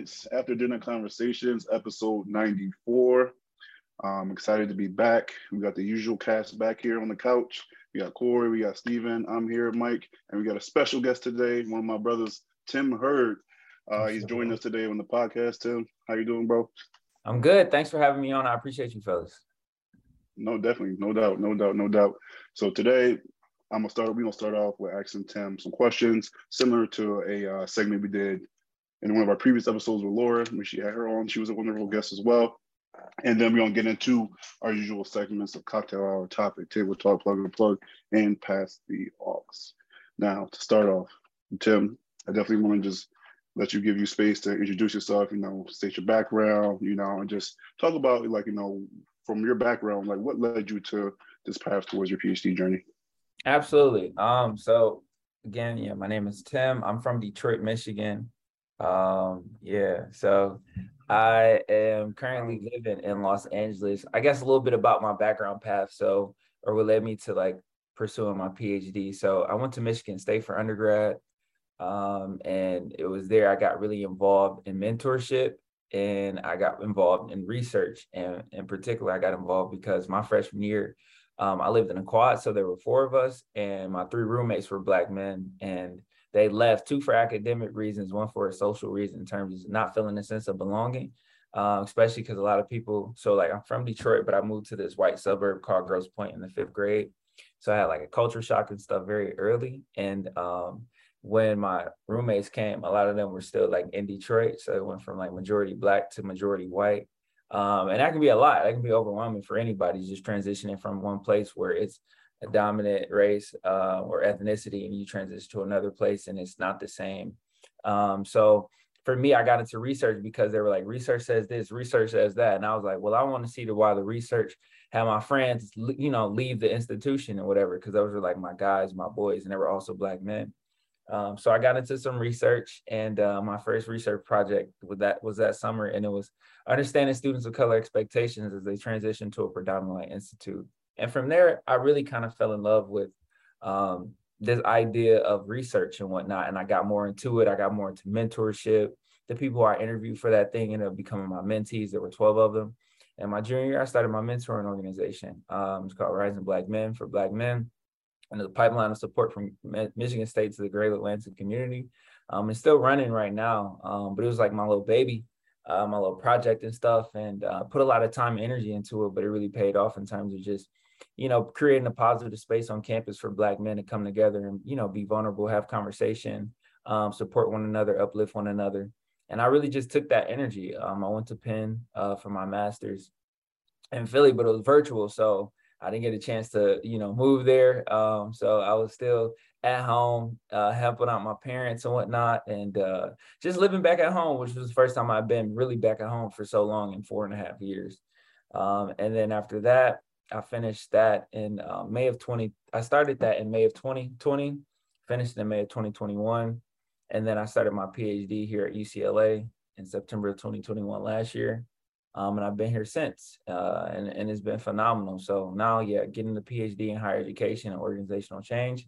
After Dinner Conversations, episode 94. I'm excited to be back. We got the usual cast back here on the couch. We got Corey, we got Steven, I'm here, Mike, and we got a special guest today, one of my brothers, Tim Hurd. Uh, he's joining us today on the podcast. Tim, how you doing, bro? I'm good. Thanks for having me on. I appreciate you, fellas. No, definitely, no doubt, no doubt, no doubt. So today, I'm gonna start. We're gonna start off with asking Tim some questions similar to a uh, segment we did in one of our previous episodes with Laura when she had her on. She was a wonderful guest as well. And then we're gonna get into our usual segments of cocktail hour topic, table talk, plug and plug, and pass the aux. Now to start off, Tim, I definitely want to just let you give you space to introduce yourself, you know, state your background, you know, and just talk about like, you know, from your background, like what led you to this path towards your PhD journey. Absolutely. Um, so again, yeah, my name is Tim. I'm from Detroit, Michigan. Um, yeah, so I am currently living in Los Angeles. I guess a little bit about my background path. So, or what led me to like pursuing my PhD. So I went to Michigan State for undergrad. Um, and it was there I got really involved in mentorship and I got involved in research. And in particular, I got involved because my freshman year, um, I lived in a quad, so there were four of us, and my three roommates were black men, and they left two for academic reasons, one for a social reason in terms of not feeling a sense of belonging, uh, especially because a lot of people. So like I'm from Detroit, but I moved to this white suburb called Grosse Pointe in the fifth grade, so I had like a culture shock and stuff very early, and um, when my roommates came, a lot of them were still like in Detroit. So it went from like majority black to majority white. Um, and that can be a lot. That can be overwhelming for anybody just transitioning from one place where it's a dominant race uh, or ethnicity and you transition to another place and it's not the same. Um, so for me, I got into research because they were like, research says this, research says that. And I was like, well, I want to see the why the research had my friends, you know, leave the institution or whatever, because those were like my guys, my boys, and they were also black men. Um, so I got into some research, and uh, my first research project was that was that summer, and it was understanding students of color expectations as they transition to a predominantly institute. And from there, I really kind of fell in love with um, this idea of research and whatnot, and I got more into it. I got more into mentorship. The people I interviewed for that thing ended up becoming my mentees. There were 12 of them. And my junior year, I started my mentoring organization. Um, it's called Rising Black Men for Black Men and the pipeline of support from Michigan State to the Greater Lansing community. Um, it's still running right now, um, but it was like my little baby, uh, my little project and stuff, and uh, put a lot of time and energy into it. But it really paid off in terms of just, you know, creating a positive space on campus for Black men to come together and you know be vulnerable, have conversation, um, support one another, uplift one another. And I really just took that energy. Um, I went to Penn uh, for my master's in Philly, but it was virtual, so I didn't get a chance to, you know, move there. Um, so I was still at home, uh, helping out my parents and whatnot, and uh, just living back at home, which was the first time I've been really back at home for so long in four and a half years. Um, and then after that, I finished that in uh, May of 20. I started that in May of 2020, finished in May of 2021. And then I started my PhD here at UCLA in September of 2021 last year. Um, and I've been here since, uh, and, and it's been phenomenal. So now, yeah, getting the PhD in higher education and organizational change.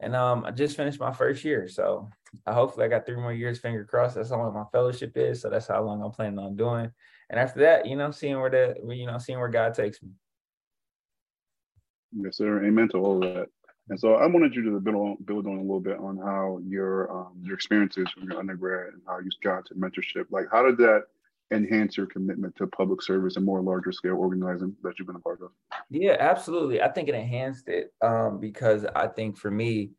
And um, I just finished my first year. So I hopefully I got three more years, finger crossed. That's how long my fellowship is. So that's how long I'm planning on doing. And after that, you know, seeing where the, you know, seeing where God takes me. Yes, sir. Amen to all of that. And so I wanted you to build on, build on a little bit on how your um, your experiences from your undergrad and how you got to mentorship. Like, how did that enhance your commitment to public service and more larger scale organizing that you've been a part of? Yeah, absolutely. I think it enhanced it um, because I think for me,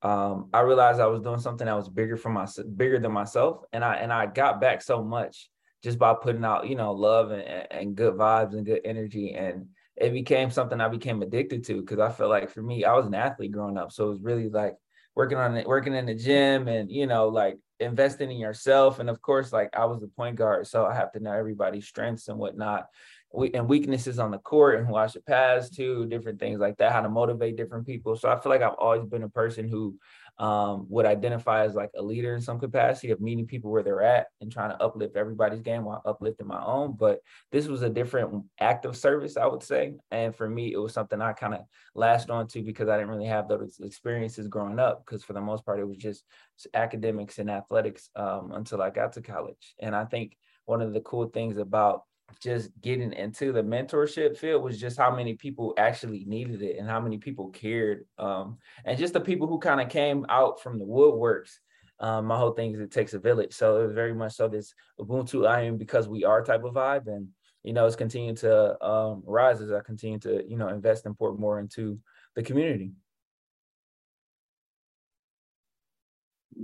um, I realized I was doing something that was bigger for my bigger than myself, and I and I got back so much just by putting out you know love and, and good vibes and good energy, and it became something I became addicted to because I felt like for me, I was an athlete growing up, so it was really like working on it, working in the gym, and you know like investing in yourself. And of course, like I was the point guard, so I have to know everybody's strengths and whatnot. we, and weaknesses on the court and who I should pass to, different things like that, how to motivate different people. So I feel like I've always been a person who um, would identify as like a leader in some capacity of meeting people where they're at and trying to uplift everybody's game while uplifting my own. But this was a different act of service, I would say. And for me, it was something I kind of latched onto because I didn't really have those experiences growing up. Because for the most part, it was just academics and athletics um, until I got to college. And I think one of the cool things about just getting into the mentorship field was just how many people actually needed it and how many people cared. Um, and just the people who kind of came out from the woodworks. Um, my whole thing is it takes a village. So it was very much so this Ubuntu I am because we are type of vibe. And, you know, it's continuing to um, rise as I continue to, you know, invest and pour more into the community.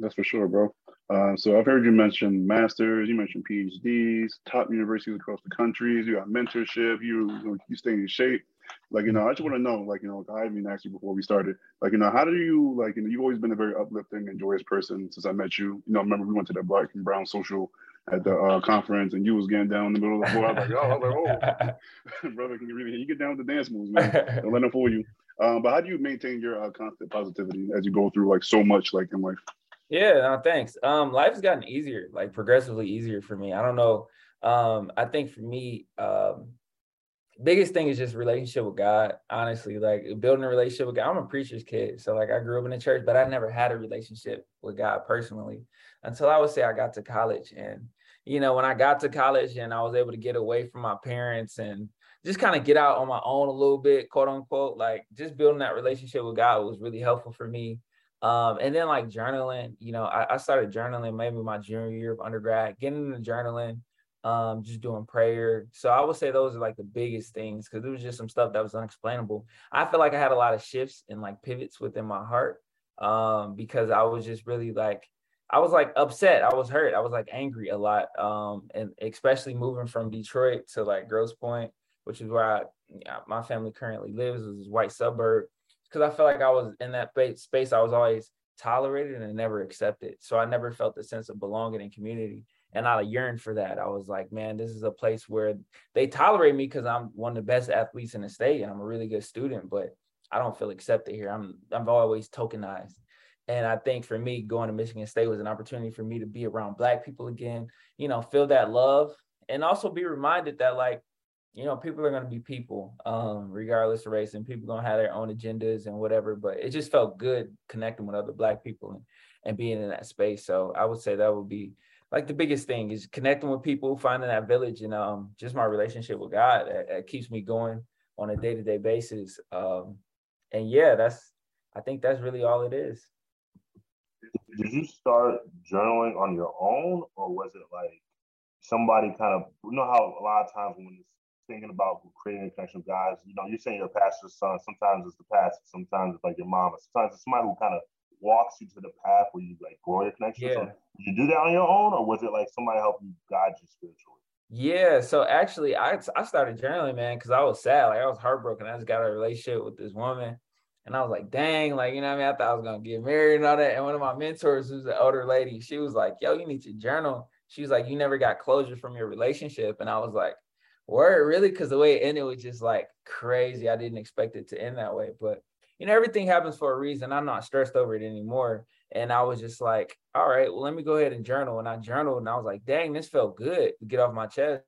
That's for sure, bro. Uh, so I've heard you mention masters, you mentioned PhDs, top universities across the countries. You got mentorship. You you stay in shape. Like you know, I just want to know, like you know, I haven't asked you before we started. Like you know, how do you like? You know, you've always been a very uplifting and joyous person since I met you. You know, I remember we went to that Black and Brown social at the uh, conference, and you was getting down in the middle of the floor. I was like, oh, I was like, oh, brother, can you really? You get down with the dance moves, man. Don't let them fool you. Um, but how do you maintain your uh, constant positivity as you go through like so much, like in life? Yeah, no, thanks. Um, life's gotten easier, like progressively easier for me. I don't know. Um, I think for me, um, biggest thing is just relationship with God. Honestly, like building a relationship with God. I'm a preacher's kid, so like I grew up in the church, but I never had a relationship with God personally until I would say I got to college. And you know, when I got to college and I was able to get away from my parents and just kind of get out on my own a little bit, quote unquote, like just building that relationship with God was really helpful for me. Um, and then like journaling, you know, I, I, started journaling maybe my junior year of undergrad, getting into journaling, um, just doing prayer. So I would say those are like the biggest things because it was just some stuff that was unexplainable. I feel like I had a lot of shifts and like pivots within my heart um, because I was just really like, I was like upset. I was hurt. I was like angry a lot. Um, and especially moving from Detroit to like Grosse Pointe, which is where I, my family currently lives, is white suburb because I felt like I was in that space. I was always tolerated and never accepted. So I never felt the sense of belonging and community. And I yearned for that. I was like, man, this is a place where they tolerate me because I'm one of the best athletes in the state and I'm a really good student, but I don't feel accepted here. I'm I'm always tokenized. And I think for me, going to Michigan State was an opportunity for me to be around black people again, you know, feel that love and also be reminded that like you know, people are going to be people, um, regardless of race, and people going to have their own agendas and whatever. But it just felt good connecting with other Black people and, and being in that space. So I would say that would be like the biggest thing is connecting with people, finding that village, and um, just my relationship with God that, that keeps me going on a day to day basis. Um, and yeah, that's I think that's really all it is. Did you start journaling on your own, or was it like somebody kind of you know how a lot of times when it's thinking about creating a connection with guys, you know, you're saying your pastor's son, sometimes it's the pastor, sometimes it's like your mom, sometimes it's somebody who kind of walks you to the path where you like grow your connection. Yeah. So did you do that on your own or was it like somebody help you guide you spiritually? Yeah, so actually I I started journaling, man, because I was sad. Like I was heartbroken. I just got a relationship with this woman. And I was like, dang, like, you know what I mean? I thought I was gonna get married and all that. And one of my mentors, who's an older lady, she was like, yo, you need to journal. She was like, you never got closure from your relationship. And I was like, Word, really? Because the way it ended was just like crazy. I didn't expect it to end that way. But you know, everything happens for a reason. I'm not stressed over it anymore. And I was just like, all right, well, let me go ahead and journal. And I journaled and I was like, dang, this felt good to get off my chest.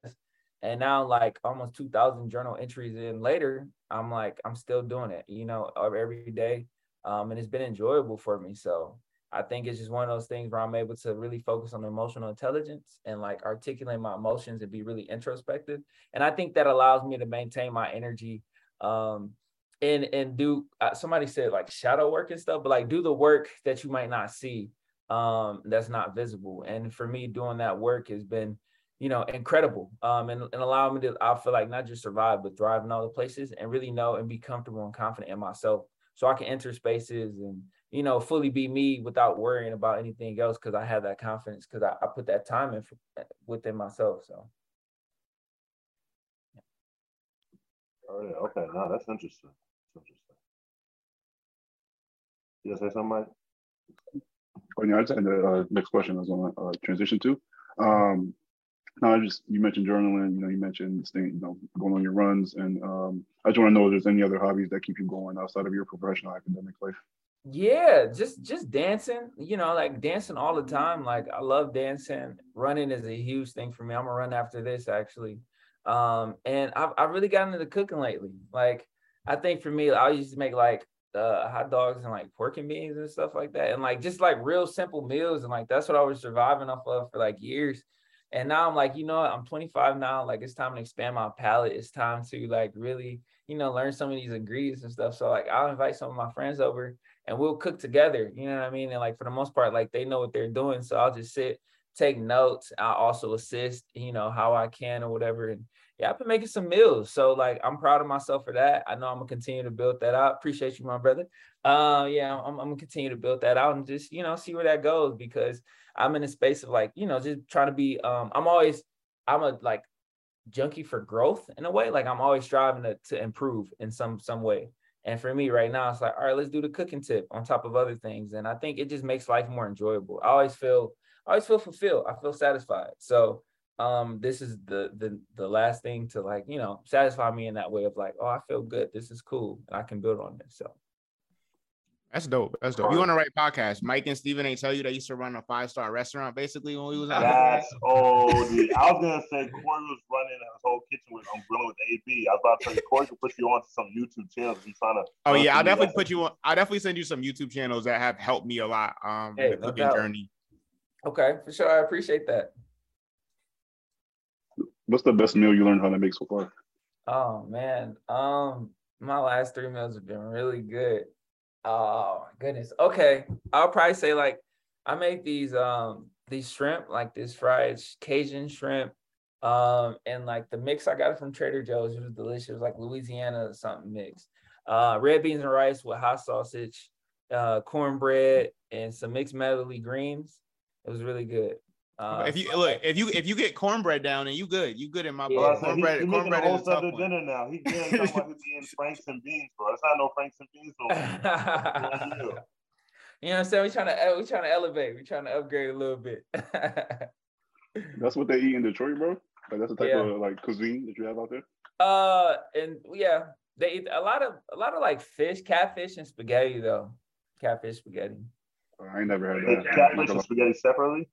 And now, like almost 2,000 journal entries in later, I'm like, I'm still doing it, you know, every day. Um, and it's been enjoyable for me. So I think it's just one of those things where I'm able to really focus on emotional intelligence and like articulate my emotions and be really introspective. And I think that allows me to maintain my energy um, and and do uh, somebody said like shadow work and stuff, but like do the work that you might not see um, that's not visible. And for me, doing that work has been you know incredible um, and, and allow me to I feel like not just survive but thrive in all the places and really know and be comfortable and confident in myself so I can enter spaces and you know, fully be me without worrying about anything else because I have that confidence because I, I, put that time in for, within myself. So. Oh yeah, okay. No, that's interesting. That's interesting. You say something, Mike? Oh, yeah, I just had the uh, next question I was going to uh, transition to. Um, No, I just you mentioned journaling. You know, you mentioned staying, you know, going on your runs, and um, I just want to know if there's any other hobbies that keep you going outside of your professional academic life. Yeah, just just dancing. You know, like dancing all the time. Like I love dancing. Running is a huge thing for me. I'm gonna run after this actually. Um, and I've I've really gotten into cooking lately. Like I think for me, I used to make like uh, hot dogs and like pork and beans and stuff like that, and like just like real simple meals, and like that's what I was surviving off of for like years. And now I'm like, you know what? I'm 25 now. Like it's time to expand my palate. It's time to like really, you know, learn some of these ingredients and stuff. So like I'll invite some of my friends over and we'll cook together. You know what I mean? And like for the most part, like they know what they're doing. So I'll just sit, take notes. I'll also assist, you know, how I can or whatever. And yeah, I've been making some meals. So like I'm proud of myself for that. I know I'm gonna continue to build that out. Appreciate you, my brother. Uh yeah, I'm, I'm gonna continue to build that out and just, you know, see where that goes because I'm in a space of like, you know, just trying to be um I'm always I'm a like junkie for growth in a way. Like I'm always striving to, to improve in some some way. And for me right now, it's like, all right, let's do the cooking tip on top of other things. And I think it just makes life more enjoyable. I always feel I always feel fulfilled. I feel satisfied. So um this is the the the last thing to like, you know, satisfy me in that way of like, oh, I feel good. This is cool. And I can build on this. So that's dope. That's dope. You on the right podcast. Mike and Steven ain't tell you they used to run a five star restaurant basically when we was out That's old. Dude. I was gonna say Corey was running his whole kitchen with um, grilling with AB. I was about to say Corey could put you on to some YouTube channels. He's trying to. Oh yeah, I'll definitely put you on. I'll definitely send you some YouTube channels that have helped me a lot. Um, hey, the cooking no journey. Okay, for sure. I appreciate that. What's the best meal you learned how to make so far? Oh man, um, my last three meals have been really good. Oh goodness. Okay. I'll probably say like I make these um these shrimp, like this fried Cajun shrimp. Um, and like the mix I got it from Trader Joe's, it was delicious, like Louisiana or something mix. Uh red beans and rice with hot sausage, uh cornbread, and some mixed medley greens. It was really good. Uh, if you look, if you if you get cornbread down, and you good, you good in my book. Yeah. Cornbread, he, he cornbread making a whole Southern dinner now. He getting talking about eating Franks and beans, bro. It's not no Franks and beans. No. you know what I'm saying? We trying to we trying to elevate. We trying to upgrade a little bit. That's what they eat in Detroit, bro. Like that's the type yeah. of like cuisine that you have out there. Uh, and yeah, they eat a lot of a lot of like fish, catfish, and spaghetti though. Catfish spaghetti. I ain't never had that. Catfish and spaghetti separately.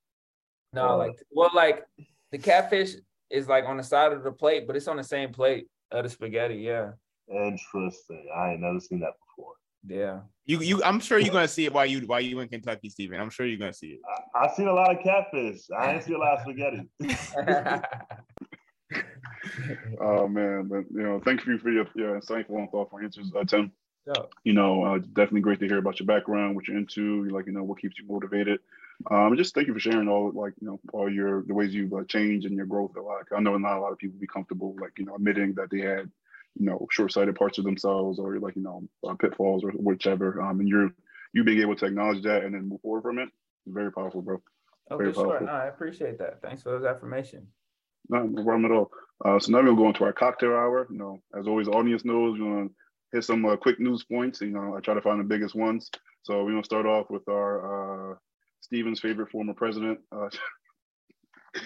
No, like well, like the catfish is like on the side of the plate, but it's on the same plate of the spaghetti. Yeah. Interesting. I ain't never seen that before. Yeah. You you I'm sure you're gonna see it while you while you in Kentucky, Steven. I'm sure you're gonna see it. I, have seen a lot of catfish. I ain't seen a lot of spaghetti. oh man, but you know, thank you for your, your insightful and thoughtful answers, uh, Tim. You know, uh, definitely great to hear about your background, what you're into, like you know, what keeps you motivated. Um, just thank you for sharing all like you know all your the ways you've uh, changed and your growth. Like I know not a lot of people be comfortable like you know admitting that they had you know short-sighted parts of themselves or like you know uh, pitfalls or whichever. Um, and you're you being able to acknowledge that and then move forward from it is very powerful, bro. Okay, very sure. No, I appreciate that. Thanks for those affirmation. No, no problem at all. Uh, so now we're gonna go into our cocktail hour. You know, as always, audience knows we're gonna hit some uh, quick news points. You know, I try to find the biggest ones. So we're gonna start off with our Steven's favorite former president. Uh,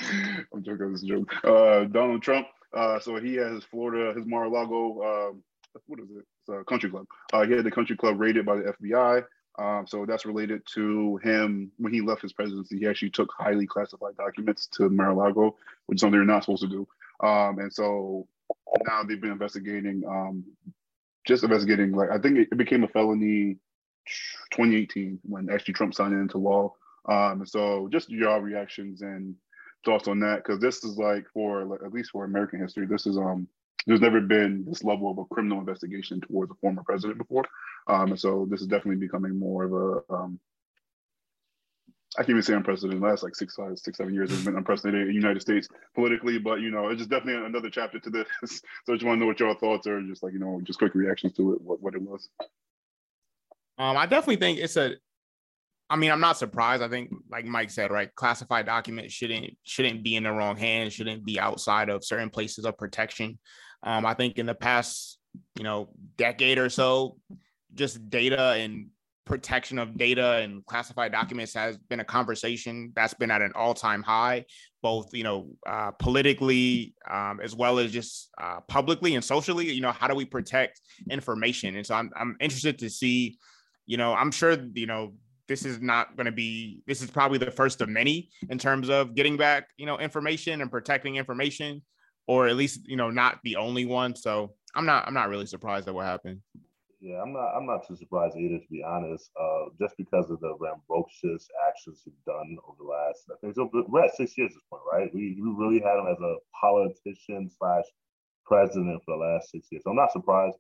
I'm joking. This joke. Uh, Donald Trump. Uh, so he has Florida, his Mar-a-Lago. Um, what is it? It's a country club. Uh, he had the country club raided by the FBI. Um, so that's related to him when he left his presidency. He actually took highly classified documents to Mar-a-Lago, which is something you're not supposed to do. Um, and so now they've been investigating, um, just investigating. Like I think it, became a felony 2018 when actually Trump signed it into law. Um, so just your reactions and thoughts on that, because this is like for at least for American history, this is um there's never been this level of a criminal investigation towards a former president before. Um, so this is definitely becoming more of a um, I can't even say unprecedented. The last like six, five, six, seven years has been unprecedented in the United States politically, but you know, it's just definitely another chapter to this. so I just want to know what your thoughts are, just like you know, just quick reactions to it, what, what it was. Um, I definitely think it's a I mean, I'm not surprised. I think, like Mike said, right, classified documents shouldn't shouldn't be in the wrong hands, shouldn't be outside of certain places of protection. Um, I think in the past, you know, decade or so, just data and protection of data and classified documents has been a conversation that's been at an all-time high both you know uh, politically um, as well as just uh, publicly and socially. You know, how do we protect information? And so I'm I'm interested to see. You know, I'm sure you know this is not going to be this is probably the first of many in terms of getting back you know information and protecting information or at least you know not the only one. So i'm not i'm not really surprised at what happened. Yeah i'm not i'm not too surprised either to be honest. Uh just because of the rambunctious actions he's done over the last i think so we're at six years at this point right? We, we really had him as a politician slash president for the last six years. So i'm not surprised.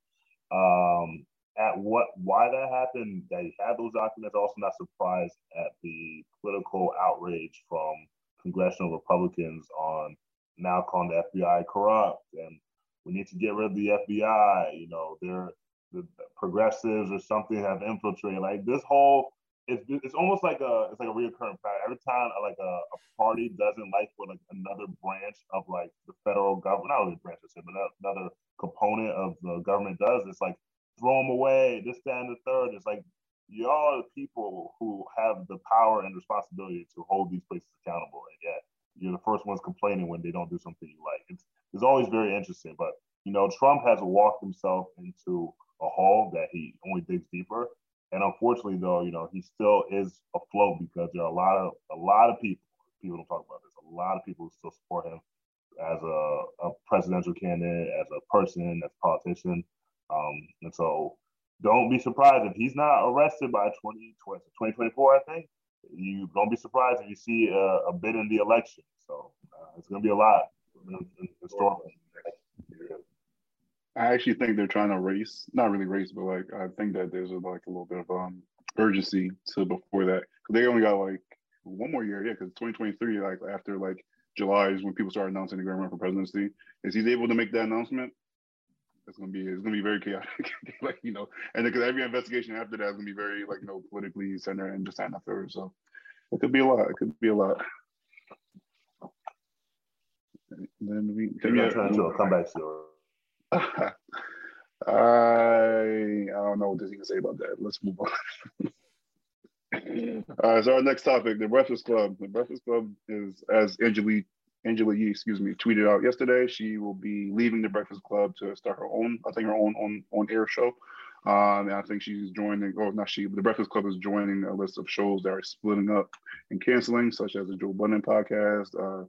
Um at what why that happened that he had those documents also not surprised at the political outrage from congressional republicans on now calling the fbi corrupt and we need to get rid of the fbi you know they're the progressives or something have infiltrated like this whole it's, it's almost like a it's like a reoccurring pattern. Every time like a, a party doesn't like what like another branch of like the federal government, not really branch, but another component of the government does, it's like throw them away, this, that, and the third. It's like y'all are the people who have the power and responsibility to hold these places accountable. And yet you're the first ones complaining when they don't do something you like. It's it's always very interesting. But you know, Trump has walked himself into a hole that he only digs deeper. And unfortunately, though, you know, he still is afloat because there are a lot of a lot of people. People don't talk about this. A lot of people who still support him as a, a presidential candidate, as a person, as a politician. Um, and so don't be surprised if he's not arrested by 2024, I think. You don't be surprised if you see a, a bid in the election. So uh, it's going to be a lot in, in, in store. I actually think they're trying to race, not really race, but like I think that there's a, like a little bit of um urgency to before that because they only got like one more year, yeah, because 2023, like after like July is when people start announcing the grand run for presidency. Is he able to make that announcement? It's gonna be it's gonna be very chaotic, like you know, and because every investigation after that is gonna be very like you know politically centered and just and third. So it could be a lot. It could be a lot. And then we then yeah, trying to come back to. I I don't know what there's even say about that. Let's move on. All right, uh, so our next topic, the Breakfast Club. The Breakfast Club is, as Angelique Angela Yee, excuse me, tweeted out yesterday she will be leaving the Breakfast Club to start her own, I think her own on on air show. Um, and I think she's joining, or not she, but the Breakfast Club is joining a list of shows that are splitting up and canceling, such as the Joe Budden podcast, uh,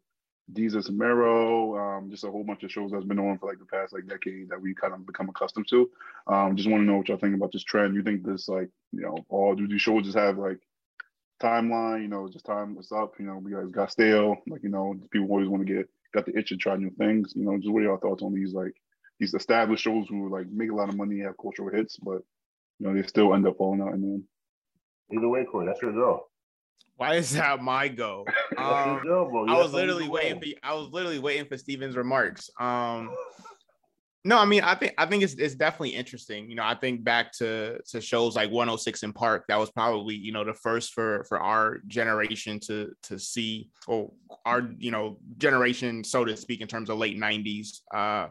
Mero, um, just a whole bunch of shows that's been on for like the past like decade that we kind of become accustomed to. Um, just want to know what y'all think about this trend. You think this like, you know, all do these shows just have like timeline, you know, just time was up. You know, we guys got stale. Like, you know, people always want to get got the itch to try new things. You know, just what are your thoughts on these like these established shows who like make a lot of money, have cultural hits, but you know, they still end up falling out in the end. Either way, Corey, that's your go. Why is that my go? Um, go I was literally waiting for I was literally waiting for Steven's remarks. Um no, I mean, I think I think it's it's definitely interesting. You know, I think back to to shows like 106 & Park. That was probably you know the first for for our generation to to see, or our you know generation, so to speak, in terms of late 90s uh,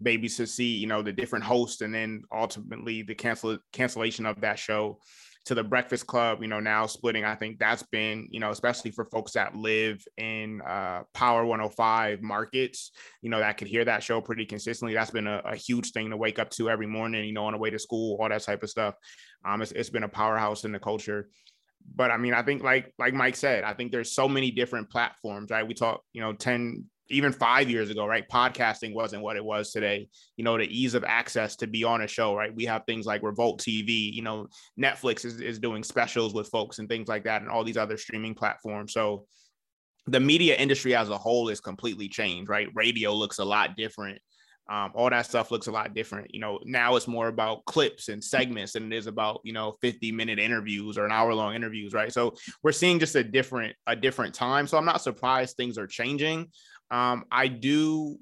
babies to see you know the different hosts, and then ultimately the cancel cancellation of that show to the Breakfast Club, you know, now splitting. I think that's been, you know, especially for folks that live in uh, Power 105 markets, you know, that could hear that show pretty consistently. That's been a, a, huge thing to wake up to every morning, you know, on the way to school, all that type of stuff. Um, it's, it's been a powerhouse in the culture but I mean, I think like like Mike said, I think there's so many different platforms, right? We talk, you know, 10, even five years ago, right? Podcasting wasn't what it was today. You know, the ease of access to be on a show, right? We have things like Revolt TV, you know, Netflix is, is doing specials with folks and things like that, and all these other streaming platforms. So the media industry as a whole is completely changed, right? Radio looks a lot different. Um, all that stuff looks a lot different. You know, now it's more about clips and segments than it is about, you know, 50 minute interviews or an hour long interviews, right? So we're seeing just a different, a different time. So I'm not surprised things are changing. Um, I do,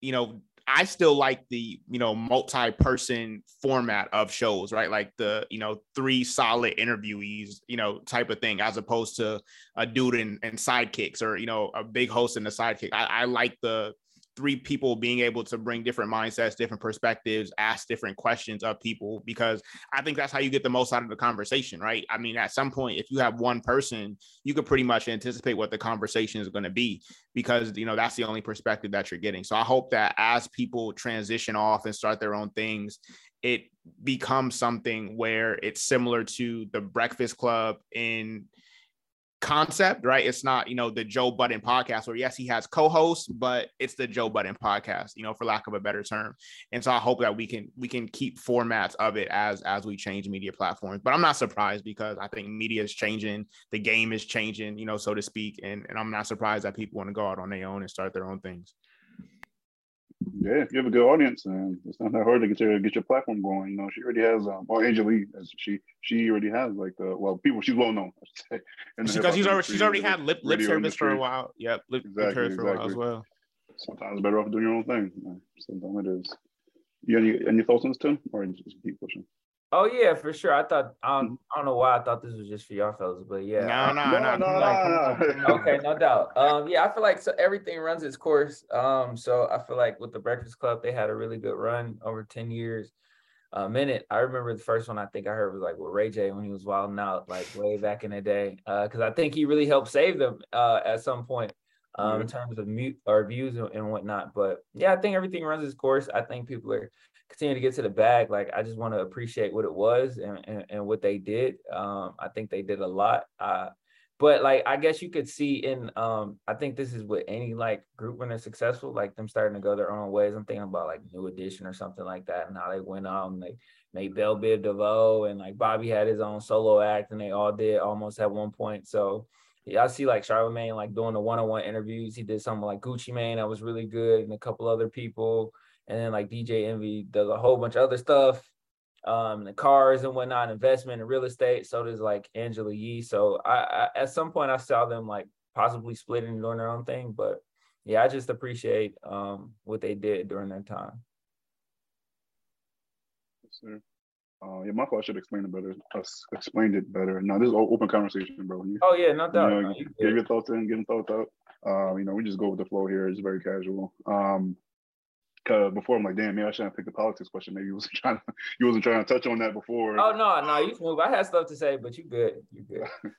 you know, I still like the, you know, multi-person format of shows, right? Like the, you know, three solid interviewees, you know, type of thing, as opposed to a dude and, and sidekicks or, you know, a big host and a sidekick. I, I like the three people being able to bring different mindsets, different perspectives, ask different questions of people, because I think that's how you get the most out of the conversation, right? I mean, at some point, if you have one person, you could pretty much anticipate what the conversation is going to be because, you know, that's the only perspective that you're getting. So I hope that as people transition off and start their own things, it becomes something where it's similar to the Breakfast Club in concept, right? It's not, you know, the Joe Budden podcast where yes, he has co-hosts, but it's the Joe Budden podcast, you know, for lack of a better term. And so I hope that we can we can keep formats of it as as we change media platforms. But I'm not surprised because I think media is changing, the game is changing, you know, so to speak. And, and I'm not surprised that people want to go out on their own and start their own things. Yeah, if you have a good audience, and it's not that hard to get your get your platform going. You know, she already has. Um, well, Angelique, as she she already has like the well, people she's well known. Because she's already she's already had lip lip service industry. for a while. Yep, lip, exactly, lip service exactly. for a while as well. Sometimes better off doing your own thing. Sometimes it is. You any any thoughts on this, Tim, or just keep pushing? Oh yeah, for sure. I thought um, I don't know why I thought this was just for y'all fellas, but yeah. No, no, no, no, no. Okay, no doubt. Um, yeah, I feel like so everything runs its course. Um, so I feel like with the Breakfast Club, they had a really good run over ten years. A minute, I remember the first one I think I heard was like with Ray J when he was wilding out, like way back in the day. Uh, because I think he really helped save them uh at some point. Um, mm-hmm. in terms of mute or views and whatnot. But yeah, I think everything runs its course. I think people are continue to get to the bag. Like I just want to appreciate what it was and, and, and what they did. Um, I think they did a lot. Uh, but like I guess you could see in um, I think this is with any like group when they're successful, like them starting to go their own ways. I'm thinking about like New Edition or something like that, and how they went on they made Bell Biv DeVoe and like Bobby had his own solo act, and they all did almost at one point. So yeah, I see like Charlemagne like doing the one-on-one interviews. He did something like Gucci Mane that was really good, and a couple other people and then like DJ Envy does a whole bunch of other stuff, um, the cars and whatnot, investment in real estate. So does like Angela Yee. So I, I at some point I saw them like possibly splitting and doing their own thing, but yeah, I just appreciate um what they did during their time. Yes, sir. Uh, yeah, my fault. I should explain it better. Us explained it better. Now this is all open conversation, bro. You, oh yeah, not that. You know, no, you give your thoughts in, give them thoughts out. Uh, you know, we just go with the flow here. It's very casual. Um, uh, before I'm like, damn, maybe I shouldn't pick the politics question. Maybe you wasn't trying to, you wasn't trying to touch on that before. Oh no, no, you move. I had stuff to say, but you good. You good.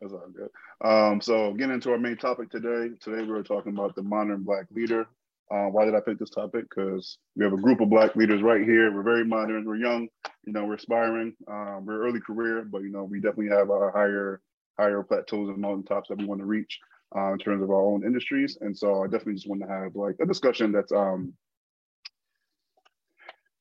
That's all good. Um, so getting into our main topic today. Today we are talking about the modern black leader. Uh, why did I pick this topic? Because we have a group of black leaders right here. We're very modern. We're young. You know, we're aspiring. Um, we're early career, but you know, we definitely have our higher higher plateaus and mountaintops that we want to reach uh, in terms of our own industries. And so I definitely just want to have like a discussion that's um,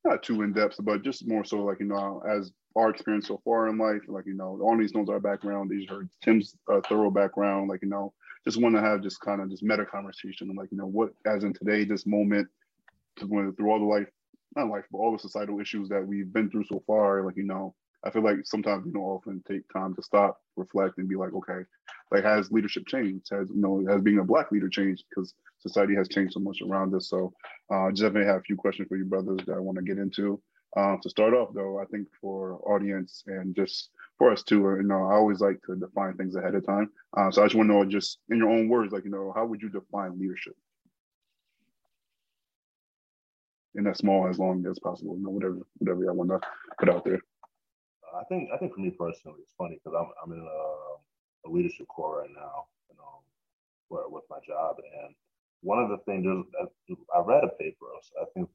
not too in depth, but just more so like you know, as our experience so far in life, like you know, all these knows our background. These heard Tim's uh, thorough background, like you know, just want to have just kind of just meta conversation, like you know, what as in today, this moment, through all the life, not life, but all the societal issues that we've been through so far, like you know, I feel like sometimes you don't often take time to stop, reflect, and be like, okay, like has leadership changed? Has you know has being a black leader changed because society has changed so much around us? So uh, just definitely have a few questions for you brothers that I want to get into. Um, to start off, though, I think for audience and just for us too, you know, I always like to define things ahead of time. Uh, so I just want to know, just in your own words, like you know, how would you define leadership? In as small as long as possible, you know, whatever, whatever I want to put out there. I think I think for me personally, it's funny because I'm I'm in a, a, leadership core right now, you know, with my job, and one of the things I read a paper, I think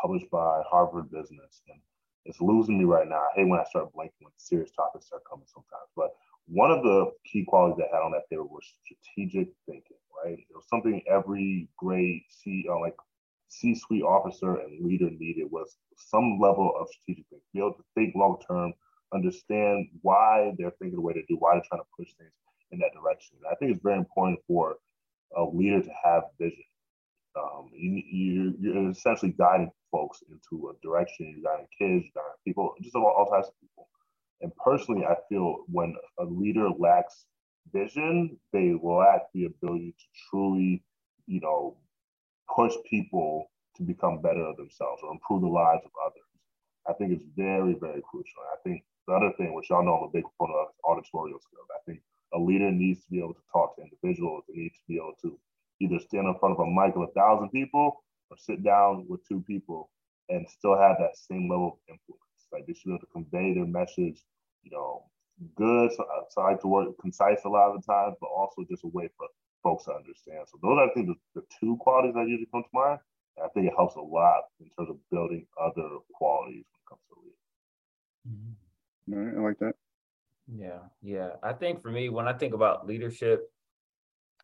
published by Harvard Business, and it's losing me right now. I hate when I start blanking when serious topics start coming sometimes, but one of the key qualities they had on that paper was strategic thinking. Right, it was something every great CEO, like C-suite officer and leader needed was some level of strategic thinking, be able to think long term, understand why they're thinking the way they do, why they're trying to push things in that direction. And I think it's very important for a leader to have vision. Um, you, you, you're essentially guiding folks into a direction. You're guiding kids, you're guiding people, just all, all types of people. And personally, I feel when a leader lacks vision, they lack the ability to truly, you know, push people to become better of themselves or improve the lives of others. I think it's very, very crucial. I think the other thing, which y'all know I'm a big proponent of, is auditorial skills. I think a leader needs to be able to talk to individuals. They need to be able to either stand in front of a mic of a thousand people or sit down with two people and still have that same level of influence. Like they should be able to convey their message, you know, good. So, so I like to work concise a lot of the times, but also just a way for folks to understand. So those are, I think, the, the two qualities that usually come to mind. I think it helps a lot in terms of building other qualities when it comes to leading. Mm-hmm. I like that. Yeah, yeah. I think for me, when I think about leadership,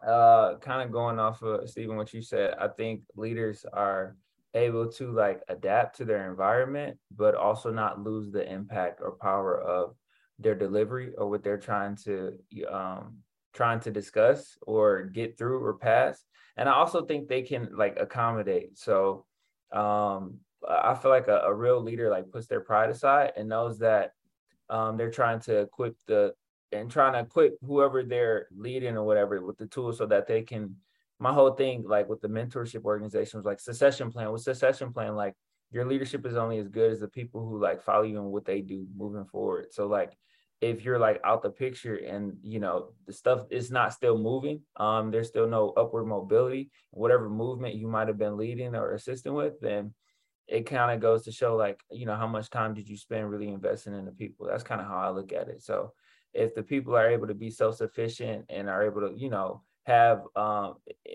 uh, kind of going off of Stephen, what you said, I think leaders are able to like adapt to their environment, but also not lose the impact or power of their delivery or what they're trying to um trying to discuss or get through or pass. And I also think they can like accommodate. So um I feel like a, a real leader like puts their pride aside and knows that um, they're trying to equip the and trying to equip whoever they're leading or whatever with the tools so that they can my whole thing like with the mentorship organizations like succession plan. With succession plan like your leadership is only as good as the people who like follow you and what they do moving forward. So like if you're like out the picture and you know the stuff is not still moving um there's still no upward mobility whatever movement you might have been leading or assisting with then it kind of goes to show like you know how much time did you spend really investing in the people? That's kind of how i look at it. So if the people are able to be self-sufficient and are able to you know have um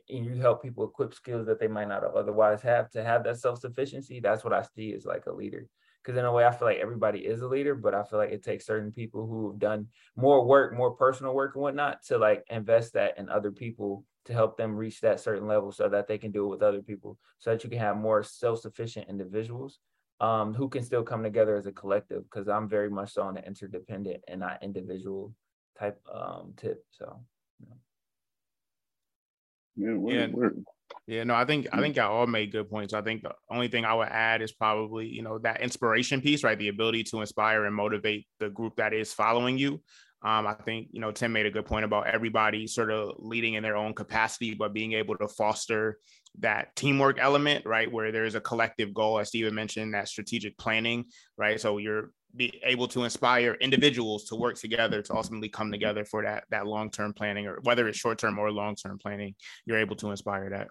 and you help people equip skills that they might not have otherwise have to have that self-sufficiency that's what i see as like a leader. Because in a way i feel like everybody is a leader but i feel like it takes certain people who have done more work more personal work and whatnot to like invest that in other people to help them reach that certain level so that they can do it with other people so that you can have more self-sufficient individuals um, who can still come together as a collective because i'm very much so on the interdependent and not individual type um, tip so yeah, yeah. Yeah, no, I think I think y'all all made good points. I think the only thing I would add is probably you know that inspiration piece, right? The ability to inspire and motivate the group that is following you. Um, I think you know Tim made a good point about everybody sort of leading in their own capacity, but being able to foster that teamwork element, right, where there is a collective goal, as Stephen mentioned, that strategic planning, right. So you're be able to inspire individuals to work together to ultimately come together for that that long term planning, or whether it's short term or long term planning. You're able to inspire that.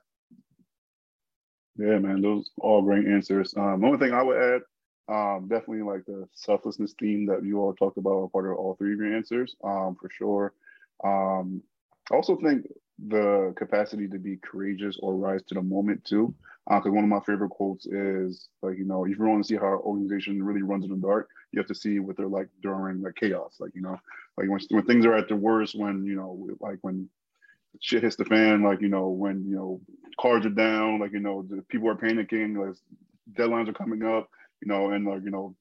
Yeah, man, those all great answers. Um, only thing I would add um, definitely like the selflessness theme that you all talked about part of all three of your answers, um, for sure. Um, I also think the capacity to be courageous or rise to the moment too. Because uh, one of my favorite quotes is like, you know, if you want to see how an organization really runs in the dark, you have to see what they're like during like chaos. Like, you know, like when, when things are at their worst, when, you know, like when shit hits the fan, like, you know, when, you know, cards are down, like, you know, the people are panicking, like deadlines are coming up, you know, and like, you know,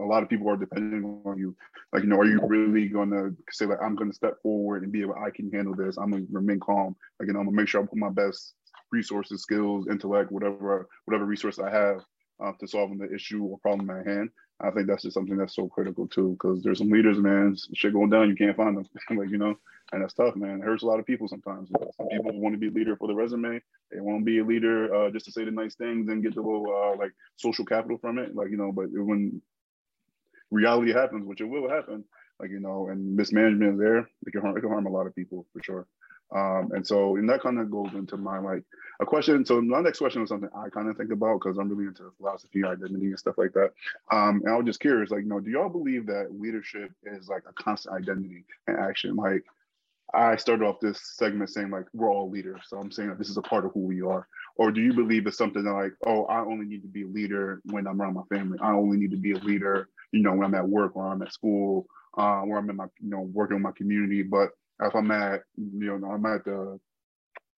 a lot of people are depending on you. Like, you know, are you really gonna say like I'm gonna step forward and be able I can handle this? I'm gonna remain calm. Like, you know, I'm gonna make sure I put my best resources, skills, intellect, whatever whatever resource I have uh, to solving the issue or problem at hand. I think that's just something that's so critical too, because there's some leaders, man, shit going down, you can't find them. like, you know, and that's tough, man. It hurts a lot of people sometimes. Some people want to be a leader for the resume. They want to be a leader uh, just to say the nice things and get the little uh, like social capital from it. Like, you know, but when reality happens, which it will happen, like, you know, and mismanagement is there, it can harm, it can harm a lot of people for sure. Um, and so, and that kind of goes into my like a question. So my next question is something I kind of think about because I'm really into philosophy, identity, and stuff like that. Um, and I was just curious, like, you know, do y'all believe that leadership is like a constant identity and action? Like, I started off this segment saying like we're all leaders, so I'm saying that this is a part of who we are. Or do you believe it's something like, oh, I only need to be a leader when I'm around my family. I only need to be a leader, you know, when I'm at work or I'm at school, uh, where I'm in my, you know, working with my community. But if I'm at, you know, I'm at the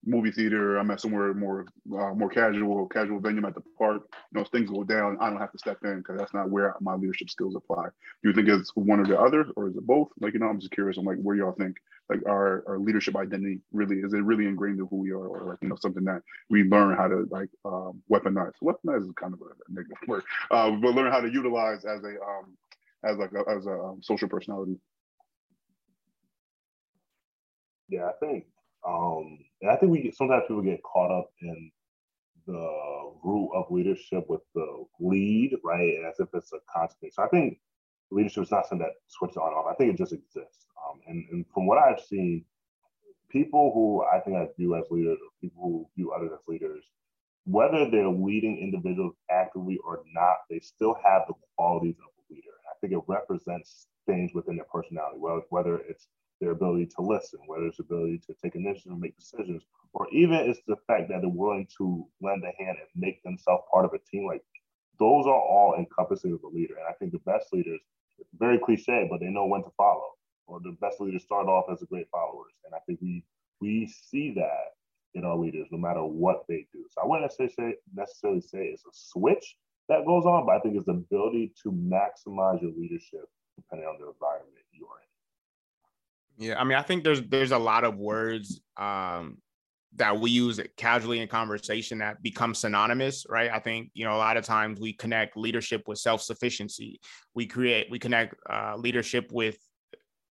movie theater, I'm at somewhere more uh, more casual, casual venue, at the park, you know, things go down, I don't have to step in because that's not where my leadership skills apply. Do you think it's one or the other, or is it both? Like, you know, I'm just curious. I'm like, where y'all think like our, our leadership identity really is it really ingrained in who we are, or like you know something that we learn how to like um, weaponize. Weaponize is kind of a negative word, uh, but learn how to utilize as a um, as like a, as a um, social personality. Yeah, I think, um, and I think we get, sometimes people get caught up in the root of leadership with the lead, right? As if it's a constant. So I think leadership is not something that switches on and off. I think it just exists. Um, and, and from what I've seen, people who I think I view as leaders, or people who view others as leaders, whether they're leading individuals actively or not, they still have the qualities of a leader. I think it represents things within their personality, whether it's their ability to listen, whether it's ability to take initiative and make decisions, or even it's the fact that they're willing to lend a hand and make themselves part of a team. Like those are all encompassing of a leader. And I think the best leaders, very cliche, but they know when to follow. Or the best leaders start off as great followers. And I think we we see that in our leaders, no matter what they do. So I wouldn't necessarily say, necessarily say it's a switch that goes on, but I think it's the ability to maximize your leadership depending on the environment you're in. Yeah, I mean, I think there's there's a lot of words um, that we use casually in conversation that becomes synonymous, right? I think you know a lot of times we connect leadership with self sufficiency. We create we connect uh, leadership with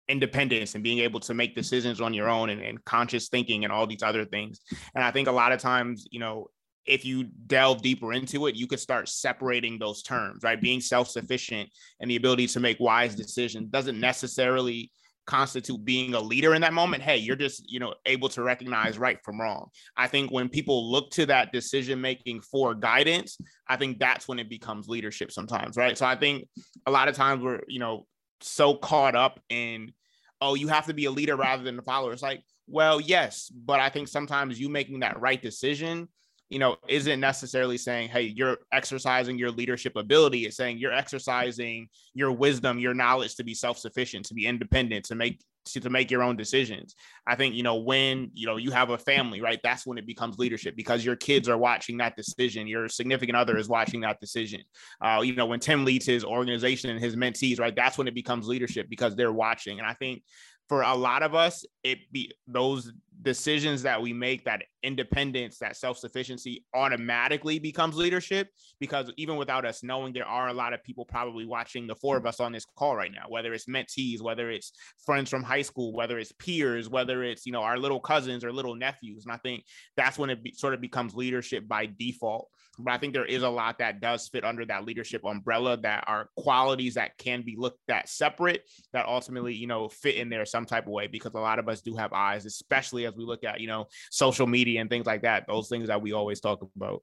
independence and being able to make decisions on your own and, and conscious thinking and all these other things. And I think a lot of times, you know, if you delve deeper into it, you could start separating those terms, right? Being self sufficient and the ability to make wise decisions doesn't necessarily constitute being a leader in that moment hey you're just you know able to recognize right from wrong. I think when people look to that decision making for guidance i think that's when it becomes leadership sometimes right? So i think a lot of times we're you know so caught up in oh you have to be a leader rather than a follower. It's like well yes but i think sometimes you making that right decision you know, isn't necessarily saying, hey, you're exercising your leadership ability. It's saying you're exercising your wisdom, your knowledge to be self-sufficient, to be independent, to make to, to make your own decisions. I think, you know, when you know you have a family, right? That's when it becomes leadership because your kids are watching that decision. Your significant other is watching that decision. Uh, you know, when Tim leads his organization and his mentees, right? That's when it becomes leadership because they're watching. And I think for a lot of us, it be those decisions that we make, that independence, that self sufficiency automatically becomes leadership. Because even without us knowing, there are a lot of people probably watching the four of us on this call right now, whether it's mentees, whether it's friends from high school, whether it's peers, whether it's, you know, our little cousins or little nephews. And I think that's when it be, sort of becomes leadership by default. But I think there is a lot that does fit under that leadership umbrella that are qualities that can be looked at separate that ultimately, you know, fit in there some type of way because a lot of us do have eyes, especially as we look at, you know, social media and things like that, those things that we always talk about.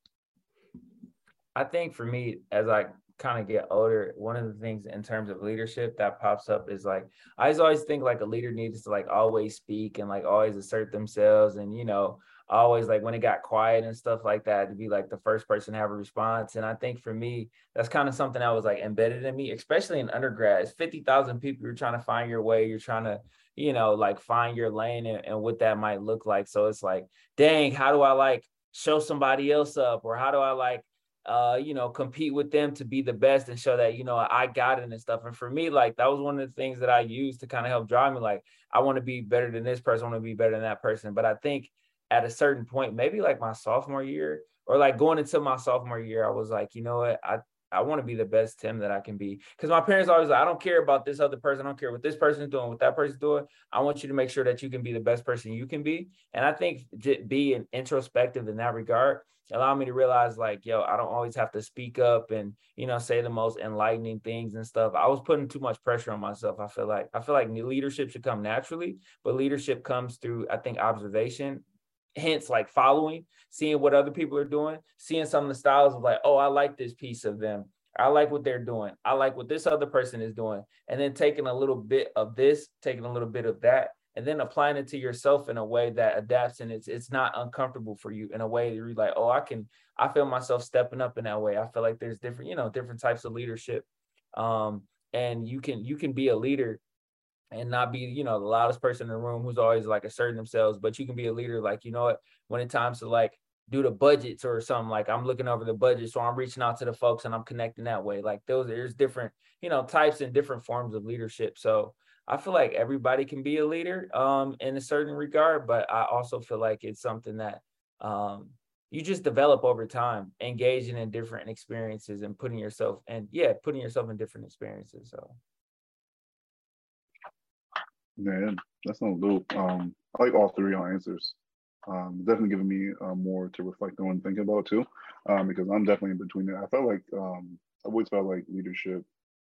I think for me, as I kind of get older, one of the things in terms of leadership that pops up is like I always think like a leader needs to like always speak and like always assert themselves and you know always like when it got quiet and stuff like that to be like the first person to have a response. And I think for me, that's kind of something that was like embedded in me, especially in undergrad. It's 50,000 people. You're trying to find your way. You're trying to, you know, like find your lane and, and what that might look like. So it's like, dang, how do I like show somebody else up? Or how do I like, uh, you know, compete with them to be the best and show that, you know, I got it and stuff. And for me, like that was one of the things that I used to kind of help drive me. Like, I want to be better than this person, I want to be better than that person. But I think at a certain point, maybe like my sophomore year or like going into my sophomore year, I was like, you know what, I I want to be the best Tim that I can be. Because my parents always like, I don't care about this other person. I don't care what this person's doing, what that person's doing. I want you to make sure that you can be the best person you can be. And I think being introspective in that regard allowed me to realize like, yo, I don't always have to speak up and, you know, say the most enlightening things and stuff. I was putting too much pressure on myself. I feel like I feel like leadership should come naturally, but leadership comes through, I think, observation hence like following, seeing what other people are doing, seeing some of the styles of like, oh, I like this piece of them. I like what they're doing. I like what this other person is doing. And then taking a little bit of this, taking a little bit of that, and then applying it to yourself in a way that adapts and it's it's not uncomfortable for you in a way that you're like, oh, I can I feel myself stepping up in that way. I feel like there's different, you know, different types of leadership. Um, and you can you can be a leader and not be, you know, the loudest person in the room who's always like asserting themselves, but you can be a leader. Like, you know what, when it times to like do the budgets or something, like I'm looking over the budget. So I'm reaching out to the folks and I'm connecting that way. Like those, there's different, you know, types and different forms of leadership. So I feel like everybody can be a leader um, in a certain regard, but I also feel like it's something that um, you just develop over time, engaging in different experiences and putting yourself and yeah, putting yourself in different experiences. So yeah, that sounds dope. Um, I like all three of your answers. Um, definitely giving me uh, more to reflect on and think about too, um, because I'm definitely in between that. I felt like um, I always felt like leadership.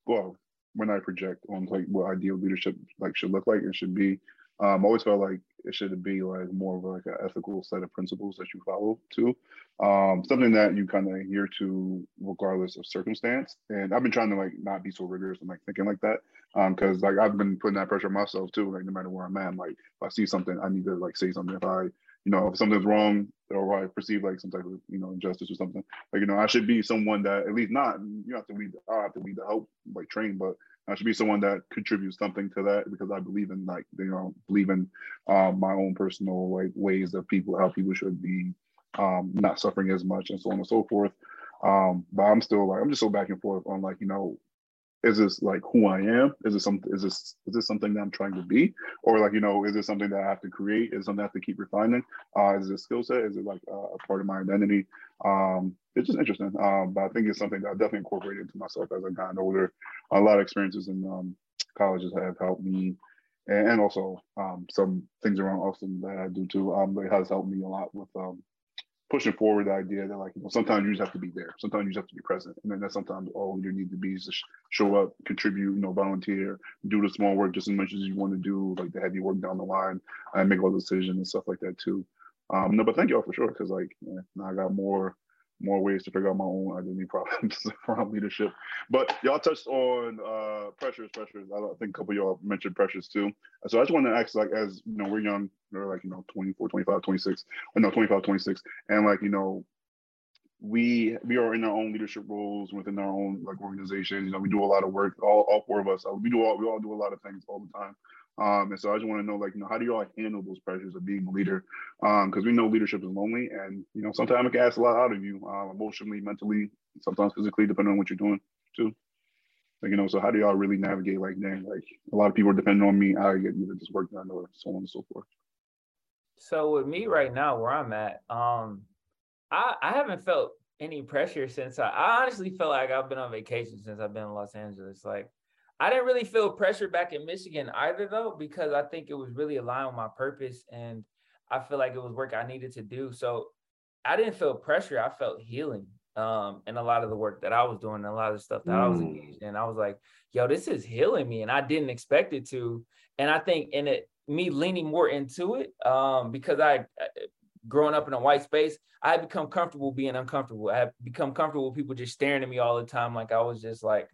Well, when I project on like what ideal leadership like should look like, and should be Um, I always felt like it should be like more of like an ethical set of principles that you follow too. Um, something that you kind of adhere to regardless of circumstance. And I've been trying to like not be so rigorous and like thinking like that. Um, because like I've been putting that pressure on myself too. Like no matter where I'm at, like if I see something, I need to like say something. If I, you know, if something's wrong or I perceive like some type of, you know, injustice or something, like you know, I should be someone that at least not you have to lead. I have to lead the help, like train, but I should be someone that contributes something to that because I believe in like you know believe in um, my own personal like ways of people how people should be um, not suffering as much and so on and so forth. Um, but I'm still like I'm just so back and forth on like you know is this like who I am? Is this something? Is this is this something that I'm trying to be, or like you know, is this something that I have to create? Is something I have to keep refining? Uh, is it a skill set? Is it like uh, a part of my identity? Um, it's just interesting. Um, but I think it's something that I definitely incorporated into myself as I've gotten older. A lot of experiences in um, colleges have helped me, and, and also um, some things around Austin that I do too. Um, it has helped me a lot with um, pushing forward the idea that like you know sometimes you just have to be there. Sometimes you just have to be present. And then that sometimes all you need to be is to show up contribute you know volunteer do the small work just as much as you want to do like the heavy work down the line and make all the decisions and stuff like that too. Um no but thank y'all for sure because like yeah, i got more more ways to figure out my own identity problems around leadership. But y'all touched on uh, pressures, pressures. I think a couple y'all mentioned pressures too. So I just want to ask, like, as you know, we're young, we're like, you know, 24, 25, 26, or no, 25, 26. And like, you know, we we are in our own leadership roles within our own like organizations. You know, we do a lot of work. All, all four of us, uh, we do all we all do a lot of things all the time. Um, and so I just want to know, like, you know, how do you all handle those pressures of being a leader? Um, because we know leadership is lonely, and you know, sometimes it can ask a lot out of you, uh, emotionally, mentally, sometimes physically, depending on what you're doing too. Like, you know, so how do y'all really navigate? Like, dang, like a lot of people are depending on me. I get either this work done or so on and so forth. So with me right now, where I'm at, um, I I haven't felt any pressure since I, I honestly feel like I've been on vacation since I've been in Los Angeles. Like I didn't really feel pressure back in Michigan either, though, because I think it was really aligned with my purpose and I feel like it was work I needed to do. So I didn't feel pressure. I felt healing um, in a lot of the work that I was doing, and a lot of the stuff that mm. I was mm. engaged in. I was like, yo, this is healing me. And I didn't expect it to. And I think in it, me leaning more into it, um, because I, growing up in a white space, I had become comfortable being uncomfortable. I had become comfortable with people just staring at me all the time. Like I was just like,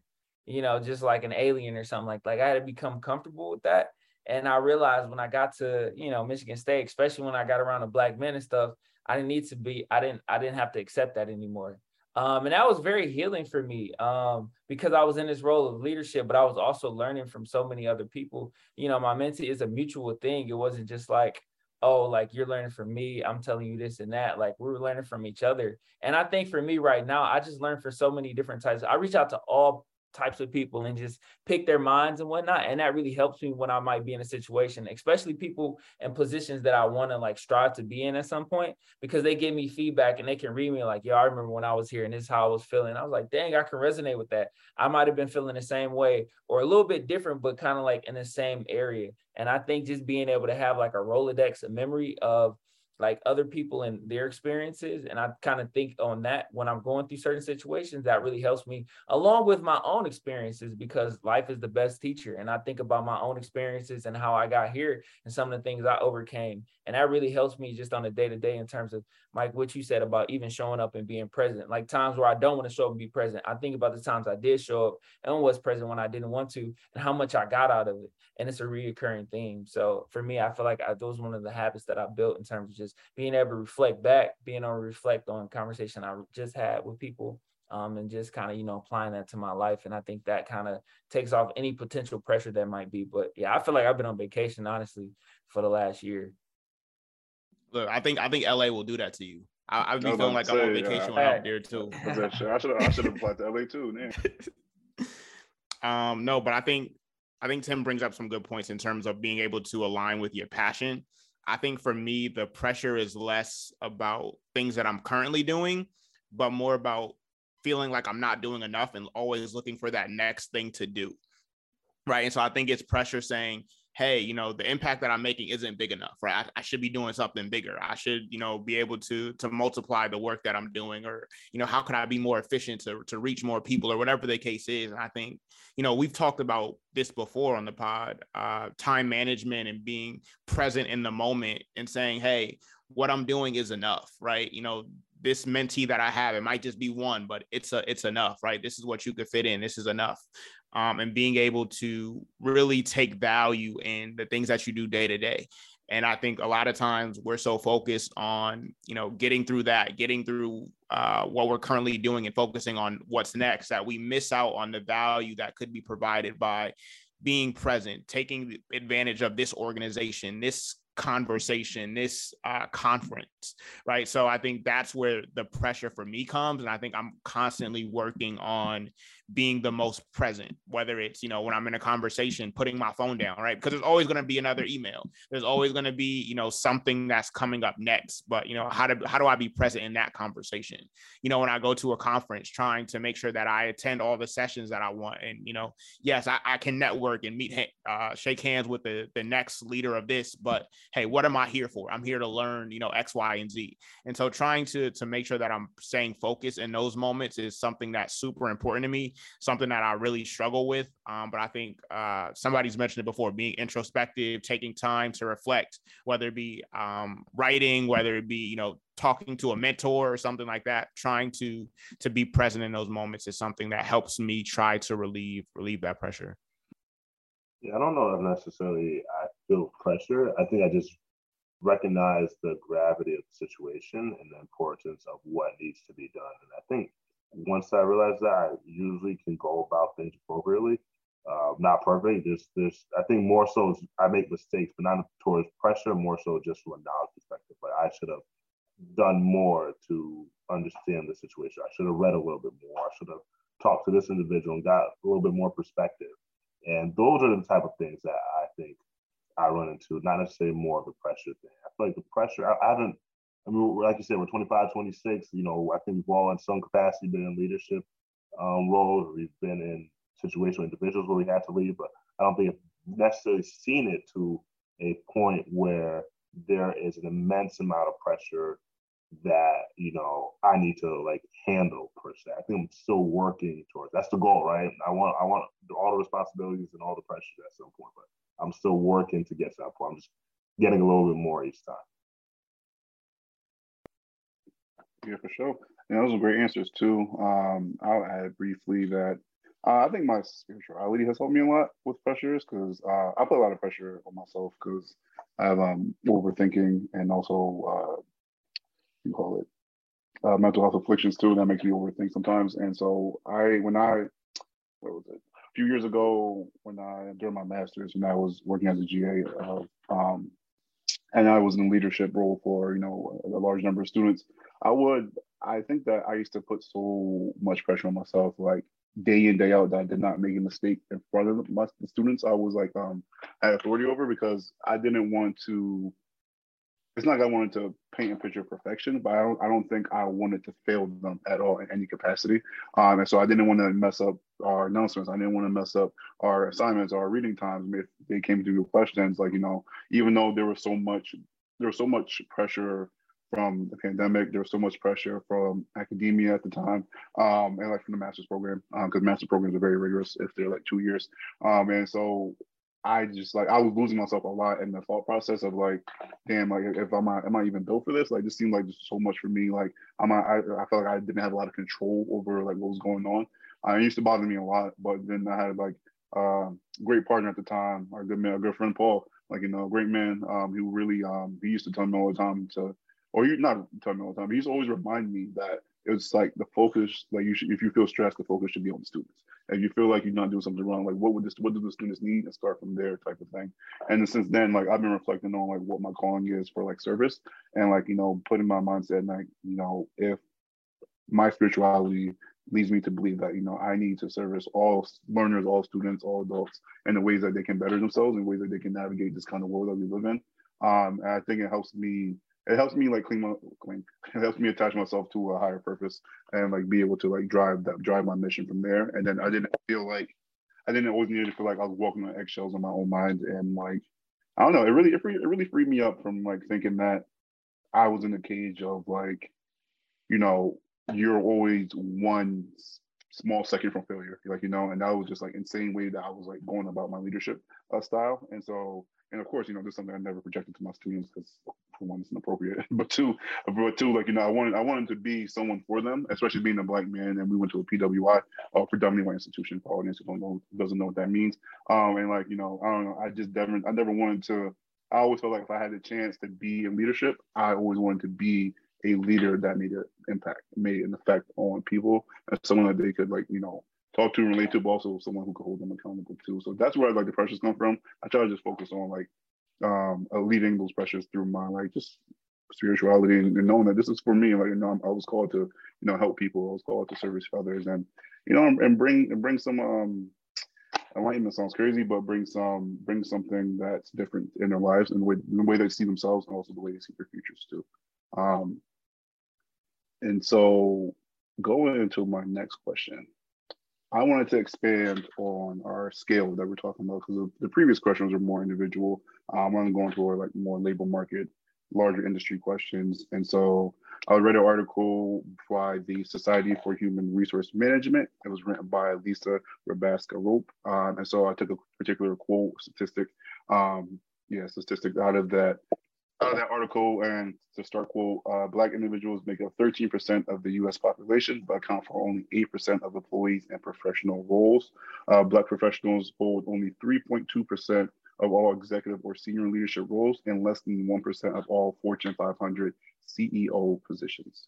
you know, just like an alien or something like like I had to become comfortable with that. And I realized when I got to, you know, Michigan State, especially when I got around the black men and stuff, I didn't need to be, I didn't, I didn't have to accept that anymore. Um, and that was very healing for me um, because I was in this role of leadership, but I was also learning from so many other people. You know, my mentee is a mutual thing. It wasn't just like, oh, like you're learning from me, I'm telling you this and that. Like we were learning from each other. And I think for me right now, I just learned for so many different types. I reach out to all types of people and just pick their minds and whatnot. And that really helps me when I might be in a situation, especially people in positions that I want to like strive to be in at some point, because they give me feedback and they can read me like, yo, I remember when I was here and this is how I was feeling. I was like, dang, I can resonate with that. I might have been feeling the same way or a little bit different, but kind of like in the same area. And I think just being able to have like a Rolodex, a memory of like other people and their experiences and i kind of think on that when i'm going through certain situations that really helps me along with my own experiences because life is the best teacher and i think about my own experiences and how i got here and some of the things i overcame and that really helps me just on a day to day in terms of Mike, what you said about even showing up and being present. Like times where I don't want to show up and be present. I think about the times I did show up and was present when I didn't want to and how much I got out of it. And it's a reoccurring theme. So for me, I feel like I, those one of the habits that I built in terms of just being able to reflect back, being able to reflect on conversation I just had with people um, and just kind of you know applying that to my life and i think that kind of takes off any potential pressure that might be but yeah i feel like i've been on vacation honestly for the last year Look, I think I think LA will do that to you. I, would be feeling like say, I'm on vacation yeah, out there too. I should I should have applied to LA too, man. um, no, but I think I think Tim brings up some good points in terms of being able to align with your passion. I think for me, the pressure is less about things that I'm currently doing, but more about feeling like I'm not doing enough and always looking for that next thing to do. Right. And so I think it's pressure saying, hey, you know, the impact that I'm making isn't big enough, right? I, I, should be doing something bigger. I should, you know, be able to to multiply the work that I'm doing, or you know, how can I be more efficient to to reach more people, or whatever the case is. And I think, you know, we've talked about this before on the pod, uh, time management and being present in the moment and saying, hey, what I'm doing is enough, right? You know, this mentee that I have, it might just be one, but it's a it's enough, right? This is what you could fit in. This is enough um, and being able to really take value in the things that you do day to day. And I think a lot of times we're so focused on, you know, getting through that, getting through uh, what we're currently doing and focusing on what's next that we miss out on the value that could be provided by being present, taking advantage of this organization, this conversation, this uh, conference, right? So I think that's where the pressure for me comes. And I think I'm constantly working on being the most present, whether it's, you know, when I'm in a conversation, putting my phone down, right? Because there's always going to be another email. There's always going to be, you know, something that's coming up next. But, you know, how do, how do I be present in that conversation? You know, when I go to a conference, trying to make sure that I attend all the sessions that I want. And, you know, yes, I, I can network and meet, uh, shake hands with the, the next leader of this. But hey, what am I here for? I'm here to learn, you know, X, Y, and Z. And so trying to, to make sure that I'm staying focused in those moments is something that's super important to me something that I really struggle with. Um, but I think uh, somebody's mentioned it before being introspective, taking time to reflect, whether it be um, writing, whether it be, you know, talking to a mentor or something like that, trying to to be present in those moments is something that helps me try to relieve relieve that pressure. Yeah, I don't know if necessarily I feel pressure. I think I just recognize the gravity of the situation and the importance of what needs to be done. And I think once I realize that, I usually can go about things appropriately. Uh, not perfect. There's, there's, I think more so I make mistakes, but not towards pressure, more so just from a knowledge perspective. Like I should have done more to understand the situation. I should have read a little bit more. I should have talked to this individual and got a little bit more perspective. And those are the type of things that I think I run into, not necessarily more of the pressure thing. I feel like the pressure, I, I haven't I mean, like you said, we're 25, 26. You know, I think we've all in some capacity been in leadership um, roles. We've been in situational individuals where we had to lead, but I don't think I've necessarily seen it to a point where there is an immense amount of pressure that you know I need to like handle per se. I think I'm still working towards. That's the goal, right? I want I want all the responsibilities and all the pressure at some point, but I'm still working to get to that point. I'm just getting a little bit more each time. Yeah, for sure. And those are great answers too. Um, I'll add briefly that uh, I think my spirituality has helped me a lot with pressures because uh, I put a lot of pressure on myself because I have um, overthinking and also uh, you call it uh, mental health afflictions too. That makes me overthink sometimes. And so I, when I, what was it? A few years ago, when I during my master's, when I was working as a GA, um, and I was in a leadership role for you know a large number of students. I would, I think that I used to put so much pressure on myself, like day in day out, that I did not make a mistake in front of my the students. I was like um I had authority over because I didn't want to. It's not like I wanted to paint a picture of perfection, but I don't. I don't think I wanted to fail them at all in any capacity. Um, and so I didn't want to mess up our announcements. I didn't want to mess up our assignments, our reading times. If they came to questions, like you know, even though there was so much, there was so much pressure from the pandemic. There was so much pressure from academia at the time, um, and like from the master's program, because um, master programs are very rigorous if they're like two years. Um, and so I just like I was losing myself a lot in the thought process of like, damn, like if I'm am I even built for this? Like, this seemed like just so much for me. Like, I'm I I felt like I didn't have a lot of control over like what was going on. Uh, it used to bother me a lot, but then I had like a uh, great partner at the time, our good man, our good friend Paul, like you know, a great man. Um, really um, he used to tell me all the time to or you not tell me all the time. He's always remind me that it's like the focus, like you should, if you feel stressed, the focus should be on the students. If you feel like you're not doing something wrong, like what would this, what do the students need, and start from there, type of thing. And since then, like I've been reflecting on like what my calling is for like service, and like you know, putting my mindset, like you know, if my spirituality leads me to believe that you know I need to service all learners, all students, all adults in the ways that they can better themselves, and ways that they can navigate this kind of world that we live in. Um, and I think it helps me it helps me like clean my clean. It helps me attach myself to a higher purpose and like be able to like drive that drive my mission from there. And then I didn't feel like I didn't always need to feel like I was walking on eggshells in my own mind. And like, I don't know, it really, it, it really freed me up from like thinking that I was in a cage of like, you know, you're always one small second from failure, like you know, and that was just like insane way that I was like going about my leadership uh, style. And so, and of course, you know, this is something I never projected to my students because for one, it's inappropriate, but two, but two, like you know, I wanted I wanted to be someone for them, especially being a black man. And we went to a PWI, uh, predominantly white institution. For audience who don't know doesn't know what that means. Um, and like you know, I don't know, I just never I never wanted to. I always felt like if I had a chance to be in leadership, I always wanted to be a leader that made an impact, made an effect on people, and someone that they could like, you know, talk to relate to, but also someone who could hold them accountable too. So that's where like the pressures come from. I try to just focus on like um leading those pressures through my like just spirituality and, and knowing that this is for me. Like you know, I was called to you know help people. I was called to service others, and you know, and bring and bring some um enlightenment sounds crazy, but bring some bring something that's different in their lives and the way, the way they see themselves and also the way they see their futures too. Um, and so going into my next question, I wanted to expand on our scale that we're talking about because the previous questions are more individual. Um, I want to go into like more labor market, larger industry questions. And so I read an article by the Society for Human Resource Management. It was written by Lisa Rabasca Roepe. Um, and so I took a particular quote statistic, um, yeah, statistic out of that uh, that article, and to start quote, uh, Black individuals make up 13% of the US population, but account for only 8% of employees and professional roles. Uh, Black professionals hold only 3.2% of all executive or senior leadership roles and less than 1% of all Fortune 500 CEO positions.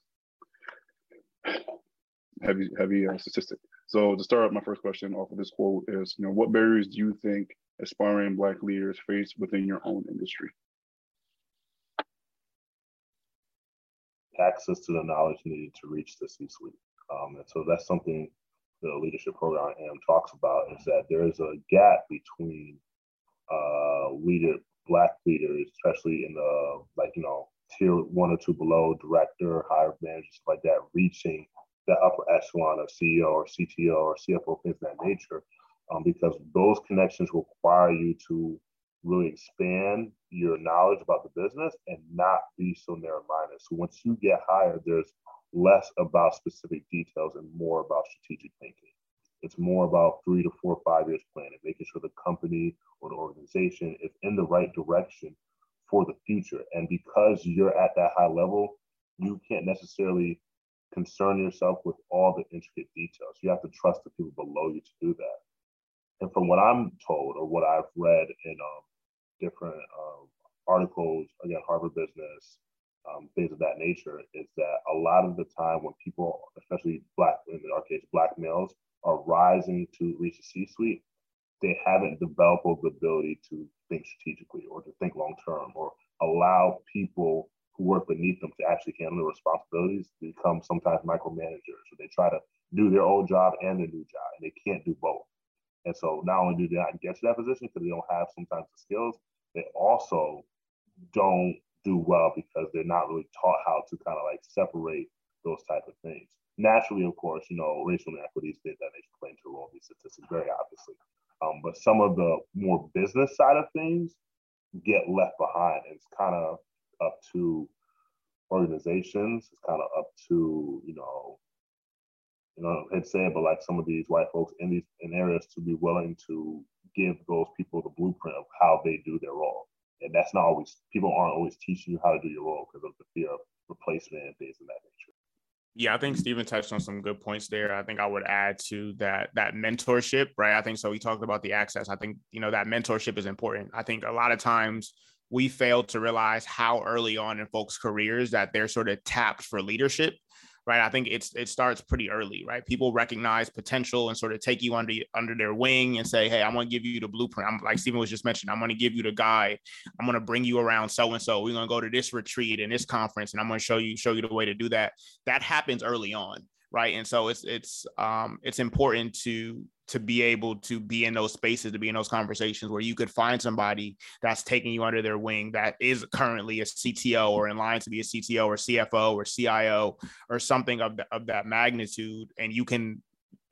Heavy, heavy uh, statistic. So to start my first question off of this quote is, you know, what barriers do you think aspiring Black leaders face within your own industry? Access to the knowledge needed to reach the C-suite. Um, and so that's something the leadership program AM talks about is that there is a gap between uh, leader, black leaders, especially in the like you know tier one or two below, director, higher managers, like that, reaching the upper echelon of CEO or CTO or CFO, things of that nature, um, because those connections require you to really expand your knowledge about the business and not be so narrow-minded. So once you get hired, there's less about specific details and more about strategic thinking. It's more about three to four, five years planning, making sure the company or the organization is in the right direction for the future. And because you're at that high level, you can't necessarily concern yourself with all the intricate details. You have to trust the people below you to do that. And from what I'm told or what I've read in um, different um, articles, again, Harvard Business, um, things of that nature, is that a lot of the time when people, especially black, in our case, black males, are rising to reach the C-suite, they haven't developed the ability to think strategically or to think long term or allow people who work beneath them to actually handle their responsibilities become sometimes micromanagers or they try to do their old job and their new job and they can't do both. And so not only do they not get to that position because they don't have sometimes the skills, they also don't do well because they're not really taught how to kind of like separate those type of things. Naturally, of course, you know, racial inequities, things that play into a role in these statistics very obviously. Um, but some of the more business side of things get left behind. It's kind of up to organizations. It's kind of up to, you know, you know, I'd say but like some of these white folks in these in areas to be willing to give those people the blueprint of how they do their role. And that's not always people aren't always teaching you how to do your role because of the fear of replacement and things of that nature. Yeah, I think Stephen touched on some good points there. I think I would add to that that mentorship, right? I think so. We talked about the access. I think you know that mentorship is important. I think a lot of times we fail to realize how early on in folks' careers that they're sort of tapped for leadership right? I think it's it starts pretty early, right? People recognize potential and sort of take you under under their wing and say, "Hey, I'm going to give you the blueprint." I'm like Stephen was just mentioning, I'm going to give you the guide. I'm going to bring you around so and so. We're going to go to this retreat and this conference, and I'm going to show you show you the way to do that. That happens early on, right? And so it's it's um it's important to to be able to be in those spaces, to be in those conversations where you could find somebody that's taking you under their wing that is currently a CTO or in line to be a CTO or CFO or CIO or something of, the, of that magnitude. And you can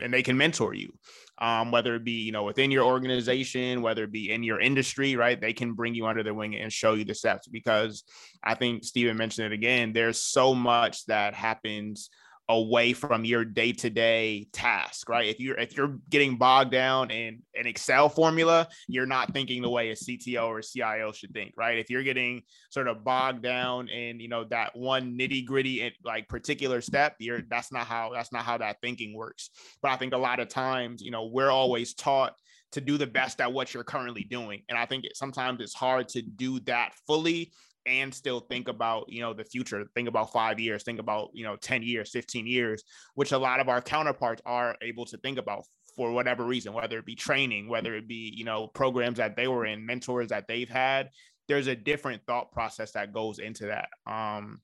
and they can mentor you um, whether it be you know within your organization whether it be in your industry right they can bring you under their wing and show you the steps because i think Stephen mentioned it again there's so much that happens away from your day-to-day task right? If you're if you're getting bogged down in an excel formula you're not thinking the way a cto or a cio should think right? If you're getting sort of bogged down in you know that one nitty-gritty like particular step you're that's not how that's not how that thinking works. But i think a lot of times you know we're always taught to do the best at what you're currently doing. And i think it, sometimes it's hard to do that fully and still think about you know the future think about five years think about you know 10 years 15 years which a lot of our counterparts are able to think about for whatever reason whether it be training whether it be you know programs that they were in mentors that they've had there's a different thought process that goes into that um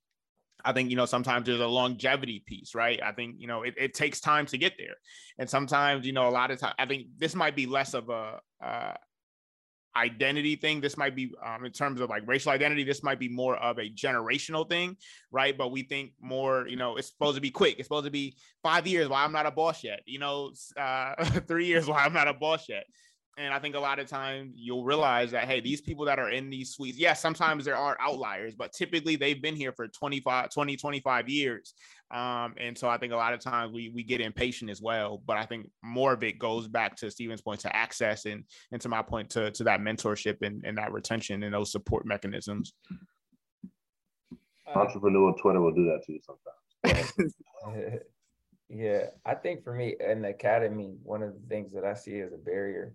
I think, you know, sometimes there's a longevity piece, right? I think, you know, it, it takes time to get there. And sometimes, you know, a lot of time, I think this might be less of a, uh, identity thing. This might be um, in terms of like racial identity. This might be more of a generational thing, right? But we think more, you know, it's supposed to be quick. It's supposed to be five years Why I'm not a boss yet. You know, uh, three years Why I'm not a boss yet. And I think a lot of times you'll realize that, hey, these people that are in these suites, yes, sometimes there are outliers, but typically they've been here for 25, 20, 25 years. Um, and so I think a lot of times we we get impatient as well. But I think more of it goes back to Stephen's point to access and and to my point to, to that mentorship and, and that retention and those support mechanisms. Entrepreneur Twitter will do that to you sometimes. yeah, I think for me in the academy, one of the things that I see as a barrier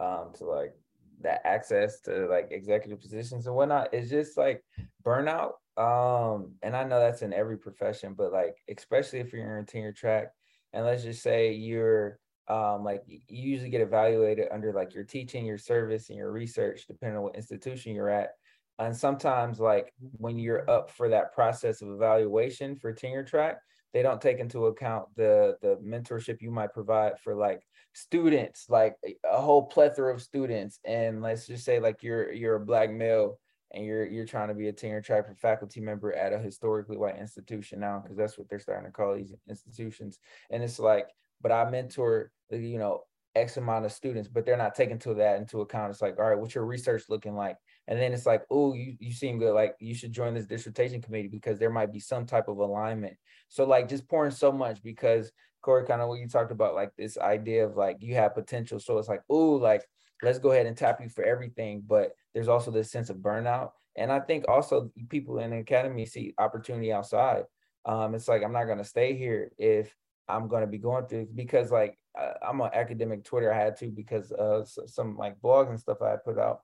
um, to like that access to like executive positions and whatnot is just like burnout. Um, and I know that's in every profession, but like especially if you're in tenure track, and let's just say you're um, like you usually get evaluated under like your teaching, your service, and your research, depending on what institution you're at. And sometimes, like when you're up for that process of evaluation for tenure track, they don't take into account the the mentorship you might provide for like students like a whole plethora of students and let's just say like you're you're a black male and you're you're trying to be a tenure track faculty member at a historically white institution now because that's what they're starting to call these institutions. And it's like but i mentor you know x amount of students but they're not taking to that into account. It's like all right what's your research looking like? And then it's like oh you, you seem good like you should join this dissertation committee because there might be some type of alignment. So like just pouring so much because Corey, kind of what you talked about, like this idea of like you have potential. So it's like, oh, like let's go ahead and tap you for everything. But there's also this sense of burnout. And I think also people in the academy see opportunity outside. Um, it's like I'm not gonna stay here if I'm gonna be going through because like I'm on academic Twitter. I had to because of some like blogs and stuff I put out,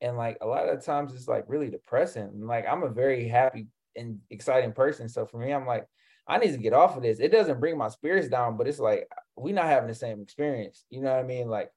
and like a lot of times it's like really depressing. Like I'm a very happy and exciting person, so for me, I'm like I need to get off of this. It doesn't bring my spirits down, but it's like we're not having the same experience. You know what I mean? Like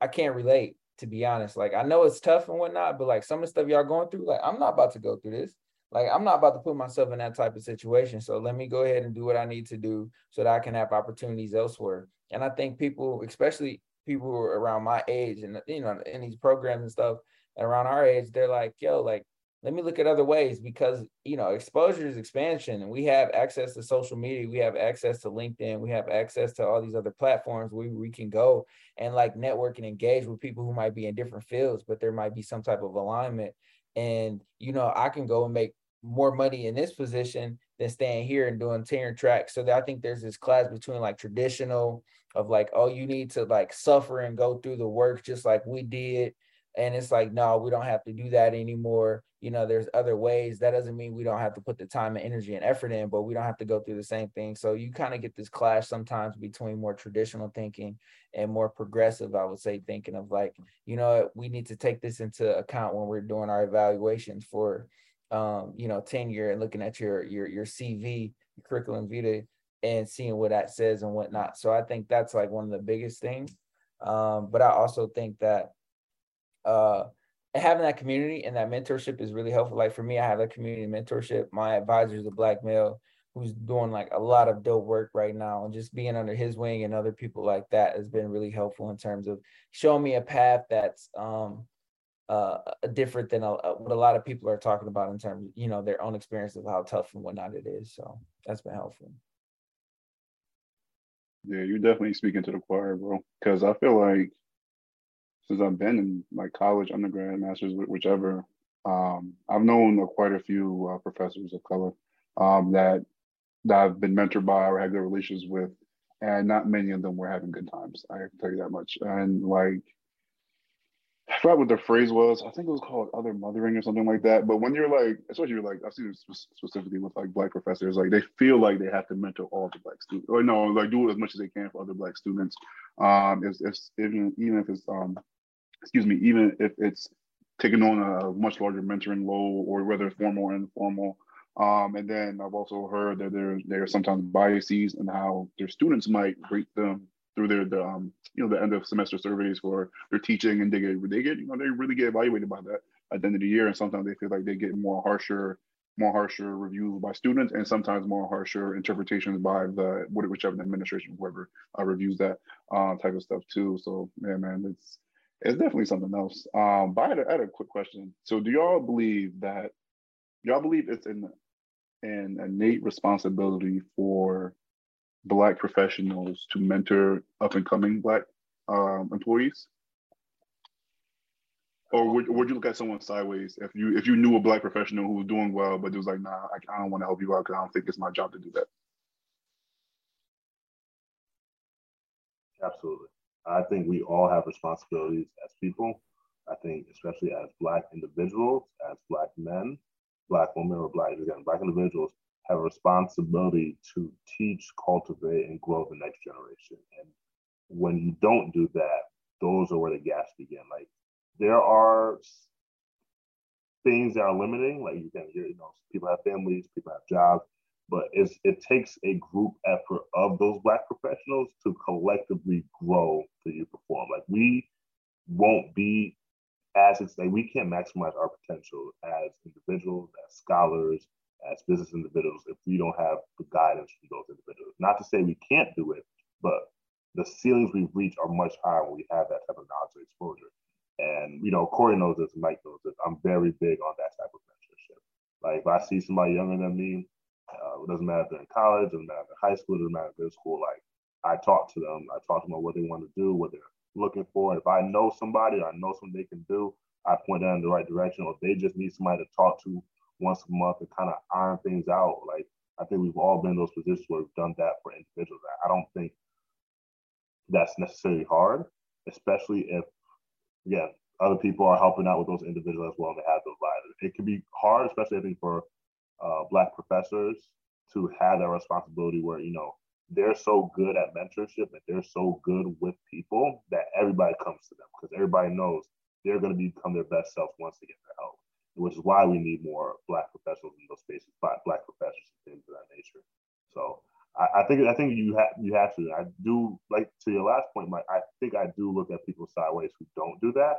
I can't relate to be honest. Like I know it's tough and whatnot, but like some of the stuff y'all going through, like I'm not about to go through this. Like I'm not about to put myself in that type of situation. So let me go ahead and do what I need to do so that I can have opportunities elsewhere. And I think people, especially people who are around my age and you know in these programs and stuff, and around our age, they're like, yo, like let me look at other ways because you know exposure is expansion and we have access to social media we have access to linkedin we have access to all these other platforms where we can go and like network and engage with people who might be in different fields but there might be some type of alignment. And you know i can go and make more money in this position than staying here and doing tenure track so i think there's this class between like traditional of like oh you need to like suffer and go through the work just like we did. And it's like no we don't have to do that anymore you know there's other ways. That doesn't mean we don't have to put the time and energy and effort in but we don't have to go through the same thing. So you kind of get this clash sometimes between more traditional thinking and more progressive i would say thinking of like you know we need to take this into account when we're doing our evaluations for um you know tenure and looking at your your your cv your curriculum vitae and seeing what that says and whatnot. So i think that's like one of the biggest things. Um but i also think that uh having that community and that mentorship is really helpful. Like for me, I have a community mentorship. My advisor is a black male who's doing like a lot of dope work right now, and just being under his wing and other people like that has been really helpful in terms of showing me a path that's um uh different than a, what a lot of people are talking about in terms of you know their own experience of how tough and whatnot it is. So that's been helpful. Yeah, you're definitely speaking to the choir, bro. Because I feel like since I've been in like college, undergrad, masters, whichever, um, I've known quite a few uh, professors of color um, that that I've been mentored by or had good relations with, and not many of them were having good times. I can tell you that much. And like I forgot what the phrase was. I think it was called other mothering or something like that. But when you're like, especially you're like, I've seen it specifically with like black professors, like they feel like they have to mentor all the black students, or no, like do as much as they can for other black students. Um, if, if even even if it's um, excuse me, even if it's taking on a much larger mentoring role, or whether it's formal or informal. Um, and then I've also heard that there there are sometimes biases in how their students might rate them through their the um you know the end of semester surveys for their teaching and they get they get you know they really get evaluated by that at the end of the year. And sometimes they feel like they get more harsher more harsher reviews by students and sometimes more harsher interpretations by the whichever administration whoever uh, reviews that uh, type of stuff too. So yeah man it's it's definitely something else. Um but I had, a, I had a quick question. So do y'all believe that y'all believe it's an an innate responsibility for black professionals to mentor up and coming black um, employees? Or would, would you look at someone sideways if you if you knew a black professional who was doing well, but it was like, nah, I, I don't want to help you out because I don't think it's my job to do that. Absolutely. I think we all have responsibilities as people. I think especially as black individuals, as black men, black women, or black again, black individuals, have a responsibility to teach, cultivate, and grow the next generation. And when you don't do that, those are where the gaps begin. Like there are things that are limiting. Like you can, hear, you know, people have families, people have jobs, but it's, it takes a group effort of those black professionals to collectively grow the youth perform. Like we won't be as it's like we can't maximize our potential as individuals, as scholars, as business individuals if we don't have the guidance from those individuals. Not to say we can't do it, but the ceilings we've reached are much higher when we have that type of knowledge or exposure. And you know, Corey knows this, Mike knows this. I'm very big on that type of mentorship. Like if I see somebody younger than me, uh, it doesn't matter if they're in college, doesn't matter if they're high school, doesn't matter if they're in school. Like I talk to them, I talk to them about what they want to do, what they're looking for. If I know somebody, I know something they can do, I point them in the right direction. Or if they just need somebody to talk to once a month and kind of iron things out. Like I think we've all been in those positions where we've done that for individuals. I don't think that's necessarily hard, especially if yeah, other people are helping out with those individuals as well and they have those lives. It can be hard, especially I think for uh, black professors to have that responsibility where, you know, they're so good at mentorship and they're so good with people that everybody comes to them because everybody knows they're going to become their best self once they get their help which is why we need more black professionals in those spaces, black, black professors and things of that nature. So I, I think I think you have you have to. I do like to your last point, Mike. I think I do look at people sideways who don't do that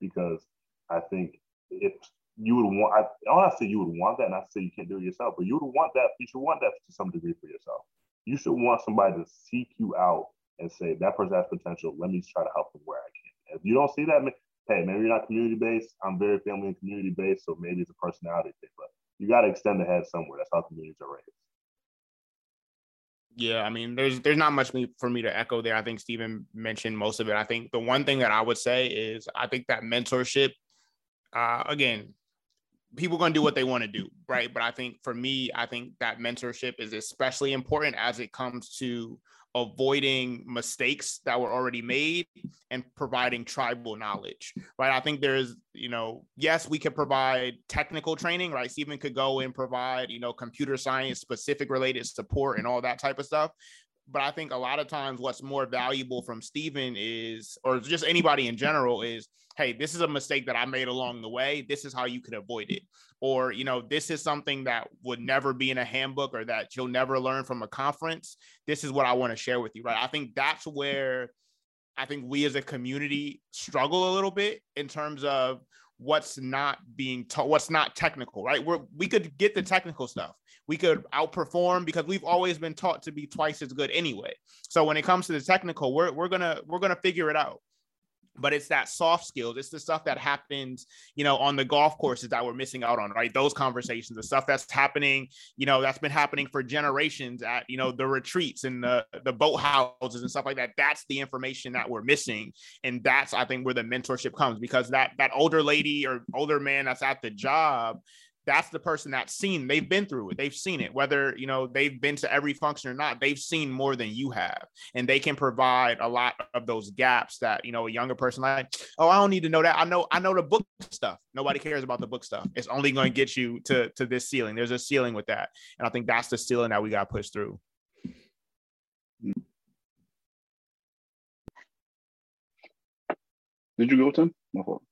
because I think if you would want, I, I don't say you would want that, and I say you can't do it yourself, but you would want that. You should want that to some degree for yourself. You should want somebody to seek you out and say that person has potential. Let me try to help them where I can. If you don't see that, hey, maybe you're not community based. I'm very family and community based, so maybe it's a personality thing. But you got to extend the head somewhere. That's how communities are raised. Yeah, I mean, there's there's not much for me to echo there. I think Stephen mentioned most of it. I think the one thing that I would say is I think that mentorship, uh, again, people going to do what they want to do, right? But I think for me, I think that mentorship is especially important as it comes to avoiding mistakes that were already made and providing tribal knowledge right? I think there's you know yes we could provide technical training right? Stephen could go and provide you know computer science specific related support and all that type of stuff but I think a lot of times what's more valuable from Stephen is, or just anybody in general, is hey, this is a mistake that I made along the way. This is how you could avoid it. Or, you know, this is something that would never be in a handbook or that you'll never learn from a conference. This is what I want to share with you, right? I think that's where I think we as a community struggle a little bit in terms of what's not being taught, what's not technical, right? We're, we could get the technical stuff. We could outperform because we've always been taught to be twice as good anyway. So when it comes to the technical, we're, we're gonna we're gonna figure it out. But it's that soft skills. It's the stuff that happens, you know, on the golf courses that we're missing out on, right? Those conversations, the stuff that's happening, you know, that's been happening for generations at, you know, the retreats and the the boat houses and stuff like that. That's the information that we're missing, and that's I think where the mentorship comes because that that older lady or older man that's at the job that's the person that's seen they've been through it they've seen it whether you know they've been to every function or not they've seen more than you have. And they can provide a lot of those gaps that you know a younger person like oh i don't need to know that. I know i know the book stuff. Nobody cares about the book stuff. It's only going to get you to to this ceiling. There's a ceiling with that. And i think that's the ceiling that we got pushed through. Did you go tim? My fault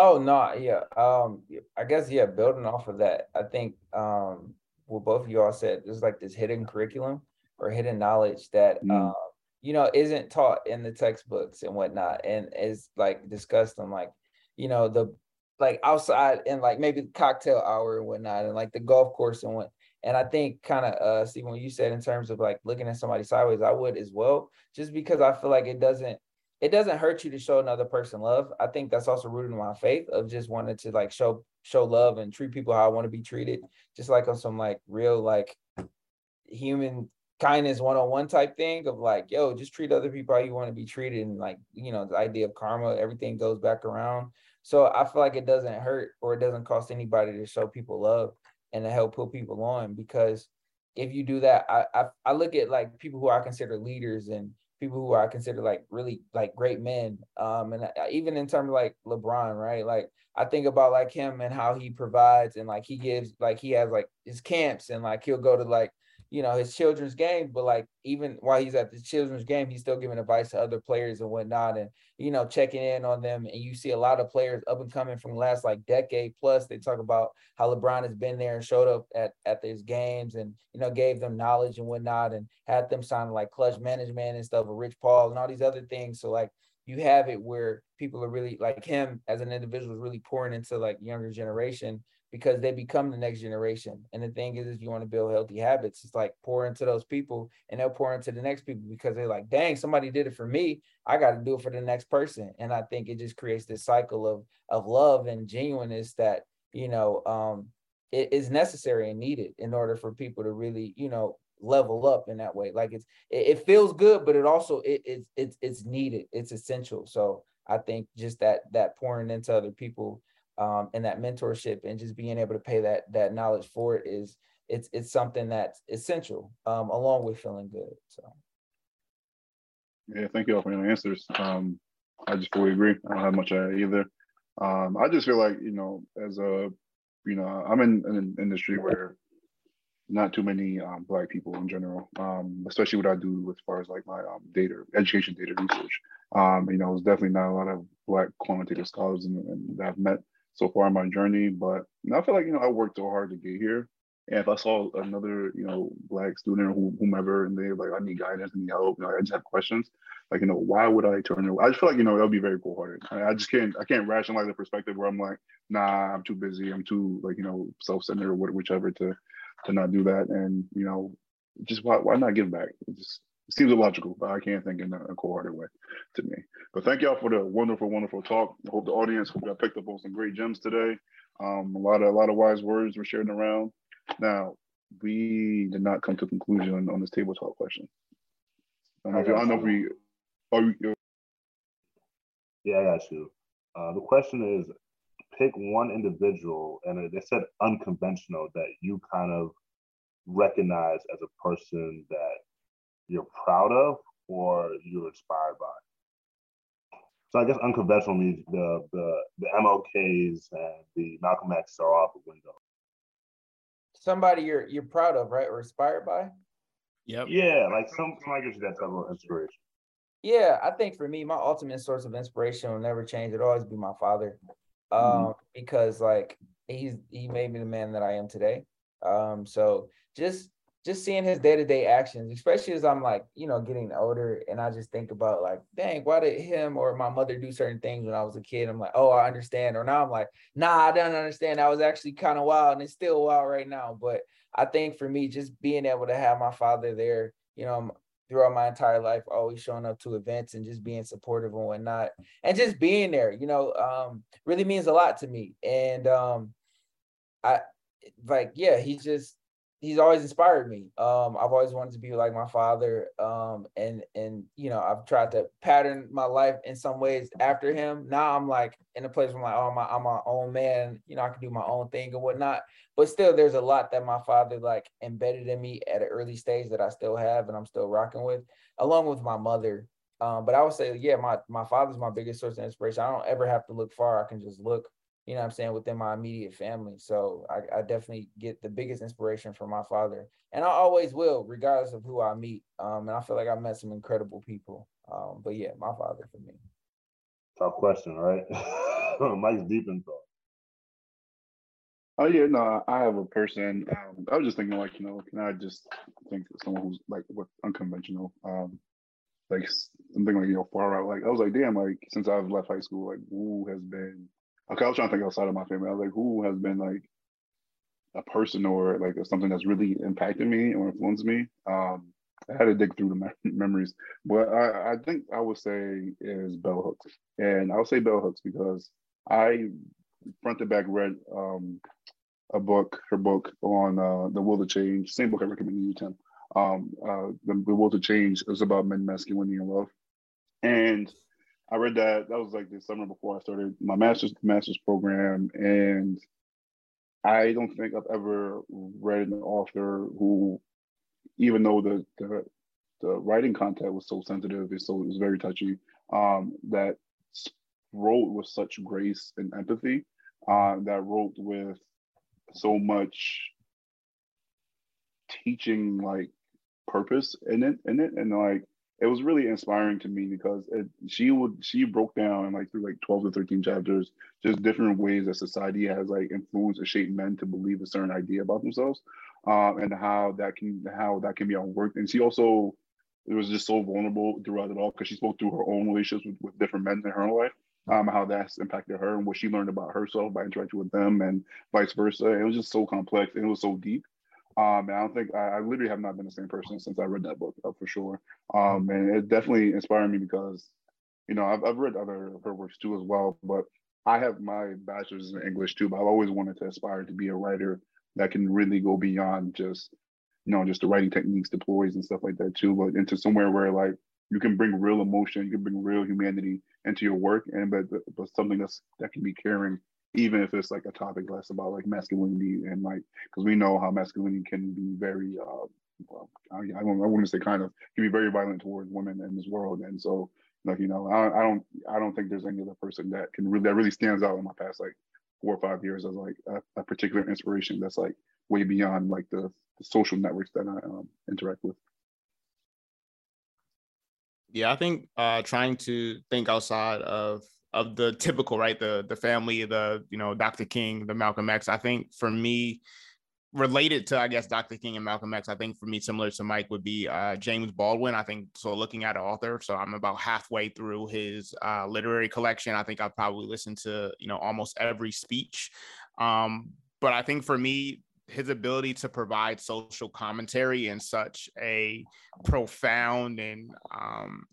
Oh no, yeah. Um, I guess yeah. Building off of that, I think um, what both of you all said, there's like this hidden curriculum or hidden knowledge that mm. uh, you know isn't taught in the textbooks and whatnot, and is like discussed on like you know the like outside and like maybe the cocktail hour and whatnot, and like the golf course and what. And I think kind of uh, Stephen, what you said in terms of like looking at somebody sideways, I would as well, just because I feel like it doesn't it doesn't hurt you to show another person love. I think that's also rooted in my faith of just wanting to like show show love and treat people how I want to be treated, just like on some like real like human kindness one-on-one type thing of like, yo, just treat other people how you want to be treated. And like, you know, the idea of karma, everything goes back around. So I feel like it doesn't hurt or it doesn't cost anybody to show people love and to help put people on because if you do that, I, I I look at like people who I consider leaders and people who I consider like really like great men. Um, and even in terms of like LeBron, right? Like I think about like him and how he provides and like he gives like he has like his camps and like he'll go to like you know his children's game but like even while he's at the children's game he's still giving advice to other players and whatnot and you know checking in on them. And you see a lot of players up and coming from the last like decade plus. They talk about how LeBron has been there and showed up at at these games and you know gave them knowledge and whatnot and had them sign like Klutch Management and stuff with Rich Paul and all these other things. So like you have it where people are really like him as an individual is really pouring into like younger generation because they become the next generation. And the thing is, if you want to build healthy habits, it's like pour into those people and they'll pour into the next people because they're like, dang, somebody did it for me. I got to do it for the next person. And I think it just creates this cycle of of love and genuineness that, you know, um, it is necessary and needed in order for people to really, you know, level up in that way. Like it's it, it feels good, but it also it, it's it's it's needed. It's essential. So I think just that that pouring into other people um, and that mentorship and just being able to pay that that knowledge for it is it's it's something that's essential um, along with feeling good. So yeah, thank you all for your answers. Um, I just fully agree. I don't have much either. Um, I just feel like you know, as a you know, I'm in, in an industry where not too many um, black people in general, um, especially what I do as far as like my um, data, education data research. Um, you know, there's definitely not a lot of black quantitative scholars in, that I've met so far in my journey. But I feel like you know I worked so hard to get here. And if I saw another, you know, black student or whomever, and they're like, I need guidance, I need help, you know, I just have questions. Like, you know, why would I turn? Away? I just feel like, you know, that would be very cold-hearted. I, I just can't, I can't rationalize the perspective where I'm like, nah, I'm too busy, I'm too like, you know, self-centered or whichever to, to not do that. And you know, just why, why not give back? Just seems illogical, but I can't think in a, a cold-hearted way to me. But thank y'all for the wonderful, wonderful talk. I hope the audience got picked up on some great gems today. Um, a lot of a lot of wise words were shared around. Now, we did not come to a conclusion on this table talk question. I don't know if, I don't know if we. Are you, yeah, I got you. Uh, the question is, pick one individual, and they said unconventional that you kind of recognize as a person that you're proud of or you're inspired by. So I guess unconventional means the the the MLKs and the Malcolm X are off the window. Somebody you're you're proud of, right, or inspired by? Yep. Yeah, like some somebody gives you that type of inspiration. Yeah, I think for me, my ultimate source of inspiration will never change. It'll always be my father, um, mm-hmm. because like he's he made me the man that I am today. Um, so just just seeing his day-to-day actions, especially as I'm like, you know, getting older and I just think about like, dang, why did him or my mother do certain things when I was a kid? I'm like, oh, I understand. Or now I'm like, nah, I don't understand. That was actually kind of wild and it's still wild right now. But I think for me, just being able to have my father there, you know, throughout my entire life, always showing up to events and just being supportive and whatnot, and just being there, you know, um, really means a lot to me. And um, I like, yeah, he's just he's always inspired me. Um, I've always wanted to be like my father. Um, and and you know, I've tried to pattern my life in some ways after him. Now I'm like in a place where I'm like, oh my, I'm my own man. You know, I can do my own thing and whatnot. But still, there's a lot that my father like embedded in me at an early stage that I still have and I'm still rocking with, along with my mother. Um, but I would say, yeah, my my father's my biggest source of inspiration. I don't ever have to look far. I can just look you know I'm saying, within my immediate family. So I, I, definitely get the biggest inspiration from my father. And I always will, regardless of who I meet. Um, and I feel like I met some incredible people. Um, but yeah, my father for me. Tough question, right? Mike's deep in thought. Oh yeah, no, I have a person. Um, I was just thinking, like, you know, can I just think someone who's like what unconventional, um, like something like you know far out. Like I was like, damn, like since I've left high school, like who has been okay, I was trying to think outside of my family. I was like, who has been like a person or like something that's really impacted me or influenced me? Um, I had to dig through the me- memories, but I, I think I would say is Bell Hooks, and I'll say Bell Hooks because I front to back read um, a book, her book on uh, the will to change. Same book I recommended you, Tim. Um, uh, the, the will to change is about men, masculinity, and love, and I read that. That was like the summer before I started my master's master's program, and I don't think I've ever read an author who, even though the the, the writing content was so sensitive, it's so it was very touchy, um, that wrote with such grace and empathy, uh, that wrote with so much teaching like purpose in it in it and like it was really inspiring to me because it, she would she broke down like through like 12 to 13 chapters just different ways that society has like influenced or shaped men to believe a certain idea about themselves um, and how that can how that can be unworked and she also it was just so vulnerable throughout it all because she spoke through her own relationships with, with different men in her life um, how that's impacted her and what she learned about herself by interacting with them and vice versa. It was just so complex and it was so deep um, and I don't think I, I, literally have not been the same person since I read that book uh, for sure. Um, and it definitely inspired me because, you know, I've, I've read other of her works too as well. But I have my bachelor's in English too. But I've always wanted to aspire to be a writer that can really go beyond just, you know, just the writing techniques, the ploys and stuff like that too, but into somewhere where like you can bring real emotion, you can bring real humanity into your work, and but but something that's that can be caring even if it's like a topic less about like masculinity and like because we know how masculinity can be very uh well I, I don't I wouldn't say kind of can be very violent towards women in this world and so like you know I, I don't I don't think there's any other person that can really that really stands out in my past like four or five years as like a, a particular inspiration that's like way beyond like the, the social networks that I um, interact with. Yeah, I think uh, trying to think outside of of the typical, right? The the family, the you know, Dr. King, the Malcolm X. I think for me, related to I guess Dr. King and Malcolm X, I think for me, similar to Mike, would be uh, James Baldwin. I think so. Looking at an author, so I'm about halfway through his uh, literary collection. I think I've probably listened to you know almost every speech. Um, but I think for me, his ability to provide social commentary in such a profound and um,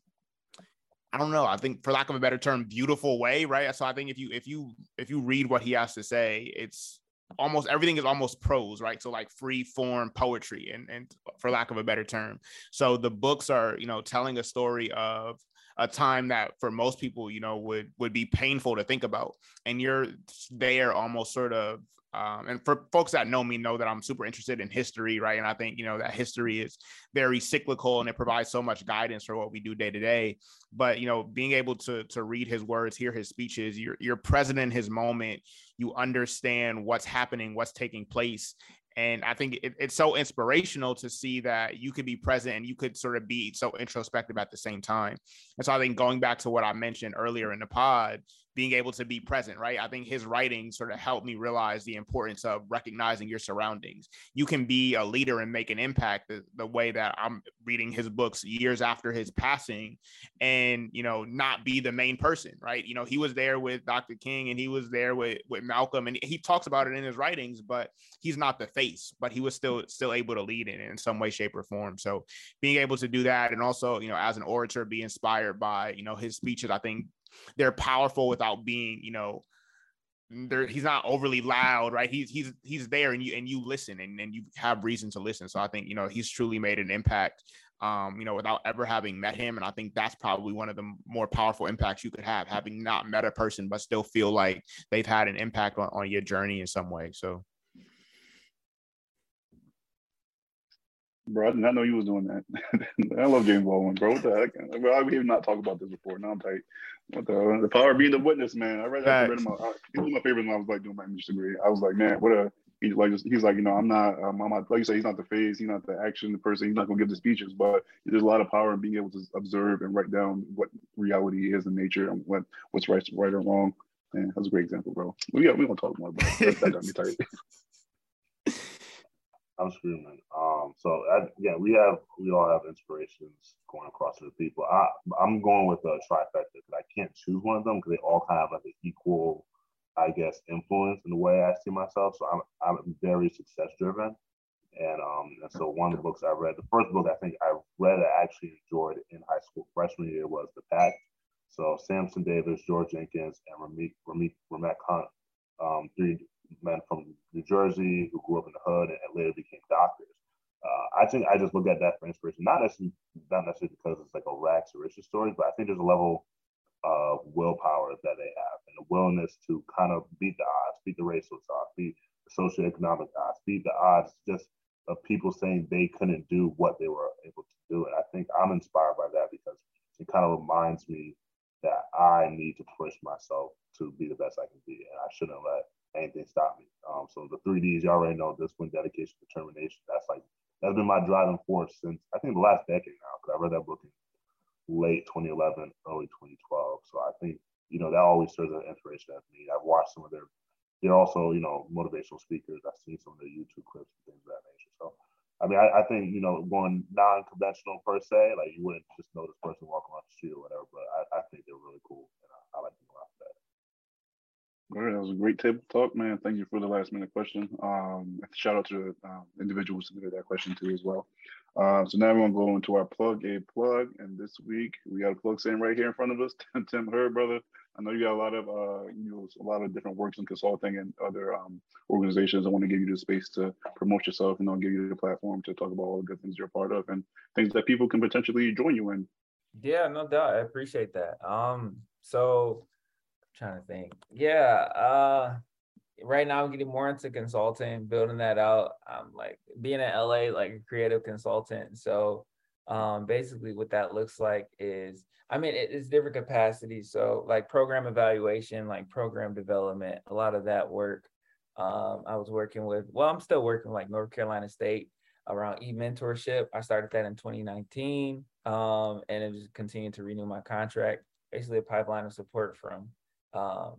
I don't know. I think, for lack of a better term, beautiful way, right? So I think if you if you if you read what he has to say, it's almost everything is almost prose, right? So like free form poetry, and and for lack of a better term. So the books are you know telling a story of a time that for most people you know would would be painful to think about and you're there almost sort of um, and for folks that know me know that I'm super interested in history, right? And I think you know that history is very cyclical and it provides so much guidance for what we do day to day. But you know, being able to to read his words, hear his speeches, you're you're present in his moment. You understand what's happening, what's taking place, and I think it, it's so inspirational to see that you could be present and you could sort of be so introspective at the same time. And so I think going back to what I mentioned earlier in the pod, being able to be present, right? I think his writing sort of helped me realize the importance of recognizing your surroundings. You can be a leader and make an impact the, the way that I'm reading his books years after his passing and, you know, not be the main person, right? You know, he was there with Dr. King and he was there with, with Malcolm and he talks about it in his writings, but he's not the face, but he was still, still able to lead it in some way, shape or form. So being able to do that and also, you know, as an orator, be inspired by, you know, his speeches, I think they're powerful without being, you know, there he's not overly loud, right? He's he's he's there and you and you listen and, and you have reason to listen. So I think, you know, he's truly made an impact um, you know, without ever having met him. And I think that's probably one of the more powerful impacts you could have, having not met a person, but still feel like they've had an impact on, on your journey in some way. So Bro, I did not know you was doing that. I love James Baldwin, bro. What the heck? Bro, I have not talked about this before. Now I'm tight. What the the power of being the witness, man. I read that. Read my, I, he was my favorite when I was like doing my English degree. I was like, man, what a he's like he's like, you know, I'm not um, I'm not like you say, he's not the face, he's not the action the person, he's not gonna give the speeches, but there's a lot of power in being able to observe and write down what reality is in nature and what what's right right or wrong. Man, that's a great example, bro. We got we gonna talk more about that. That got me tight. I'm screaming. Um, so yeah, we have we all have inspirations going across the people. I I'm going with a trifecta because I can't choose one of them because they all kind of have like an equal, I guess, influence in the way I see myself. So I'm I'm very success driven, and um and so one of the books I read, the first book I think I read I actually enjoyed in high school freshman year was The Pact. So Sampson Davis, George Jenkins, and Ramit Ramit Rameck Hunt, um, three men from New Jersey who grew up in the hood and later became doctors. Uh, I think I just look at that for inspiration, not necessarily not necessarily because it's like a rags to riches story, but I think there's a level of willpower that they have and a willingness to kind of beat the odds, beat the racial odds, beat the socioeconomic odds, beat the odds just of people saying they couldn't do what they were able to do. And I think I'm inspired by that because it kind of reminds me that I need to push myself to be the best I can be, and I shouldn't let anything stop me. Um, so the three Ds, y'all already know discipline, dedication, determination. That's like that's been my driving force since I think the last decade now. Because I read that book in late 2011, early 2012. So I think you know that always serves as inspiration as me. I've watched some of their. They're also you know motivational speakers. I've seen some of their YouTube clips and things of that nature. So I mean, I, I think you know going non-conventional per se, like you wouldn't just know this person walking around the street or whatever. But I, I think they're really cool, and I, I like them a lot for that. That was a great table talk, man. Thank you for the last minute question. Um, shout out to the um, individual who submitted that question too as well. Uh, so now we're gonna go into our plug a plug, and this week we got a plug saying right here in front of us, Tim Herd, brother. I know you got a lot of uh, you know a lot of different works in consulting and other um, organizations. I want to give you the space to promote yourself and I'll give you the platform to talk about all the good things you're a part of and things that people can potentially join you in. Yeah, no doubt. I appreciate that. Um, so trying to think. Yeah. Uh right now I'm getting more into consulting, building that out. I'm like being in LA, like a creative consultant. So um basically what that looks like is I mean it, it's different capacities. So like program evaluation, like program development, a lot of that work. Um, I was working with, well, I'm still working like North Carolina State around e-mentorship. I started that in 2019. Um, and it was continuing to renew my contract, basically a pipeline of support from um,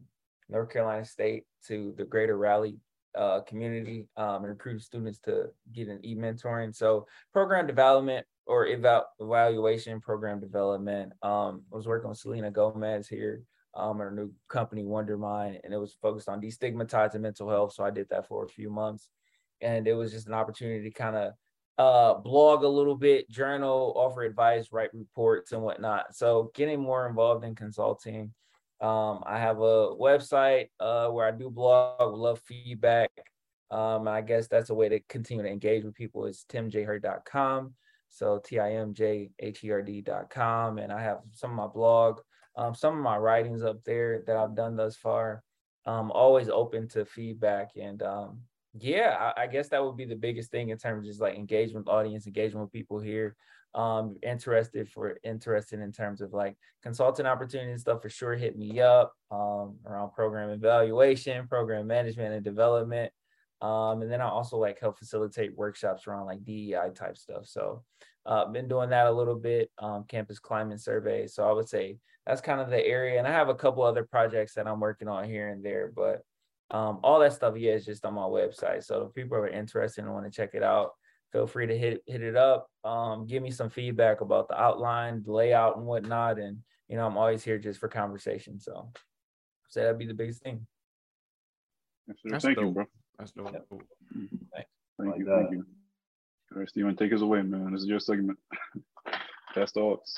North Carolina State to the greater Raleigh uh, community um, and recruit students to get an e-mentoring. So program development or eval- evaluation program development. Um, I was working with Selena Gomez here um, at a new company, Wondermind, and it was focused on destigmatizing mental health. So I did that for a few months. And it was just an opportunity to kind of uh, blog a little bit, journal, offer advice, write reports and whatnot. So getting more involved in consulting um, I have a website uh, where I do blog, love feedback. Um, I guess that's a way to continue to engage with people is timjherd.com. So T-I-M-J-H-E-R-D.com. And I have some of my blog, um, some of my writings up there that I've done thus far. Um, always open to feedback. And um, yeah, I, I guess that would be the biggest thing in terms of just like engagement with audience, engagement with people here um interested for interested in terms of like consulting opportunities and stuff for sure hit me up um around program evaluation program management and development Um, and then I also like help facilitate workshops around like DEI type stuff. So uh, been doing that a little bit, um, campus climate survey. So I would say that's kind of the area. And I have a couple other projects that I'm working on here and there, but um, all that stuff, yeah, is just on my website. So if people are interested and want to check it out, feel free to hit hit it up. Um, give me some feedback about the outline, the layout, and whatnot. And you know, I'm always here just for conversation. So, so that'd be the biggest thing. Yes, Thank dope. you, bro. That's dope. Yep. Thanks. Thank like you. That. Thank you. All right, Steven, take us away, man. This is your segment. Past thoughts.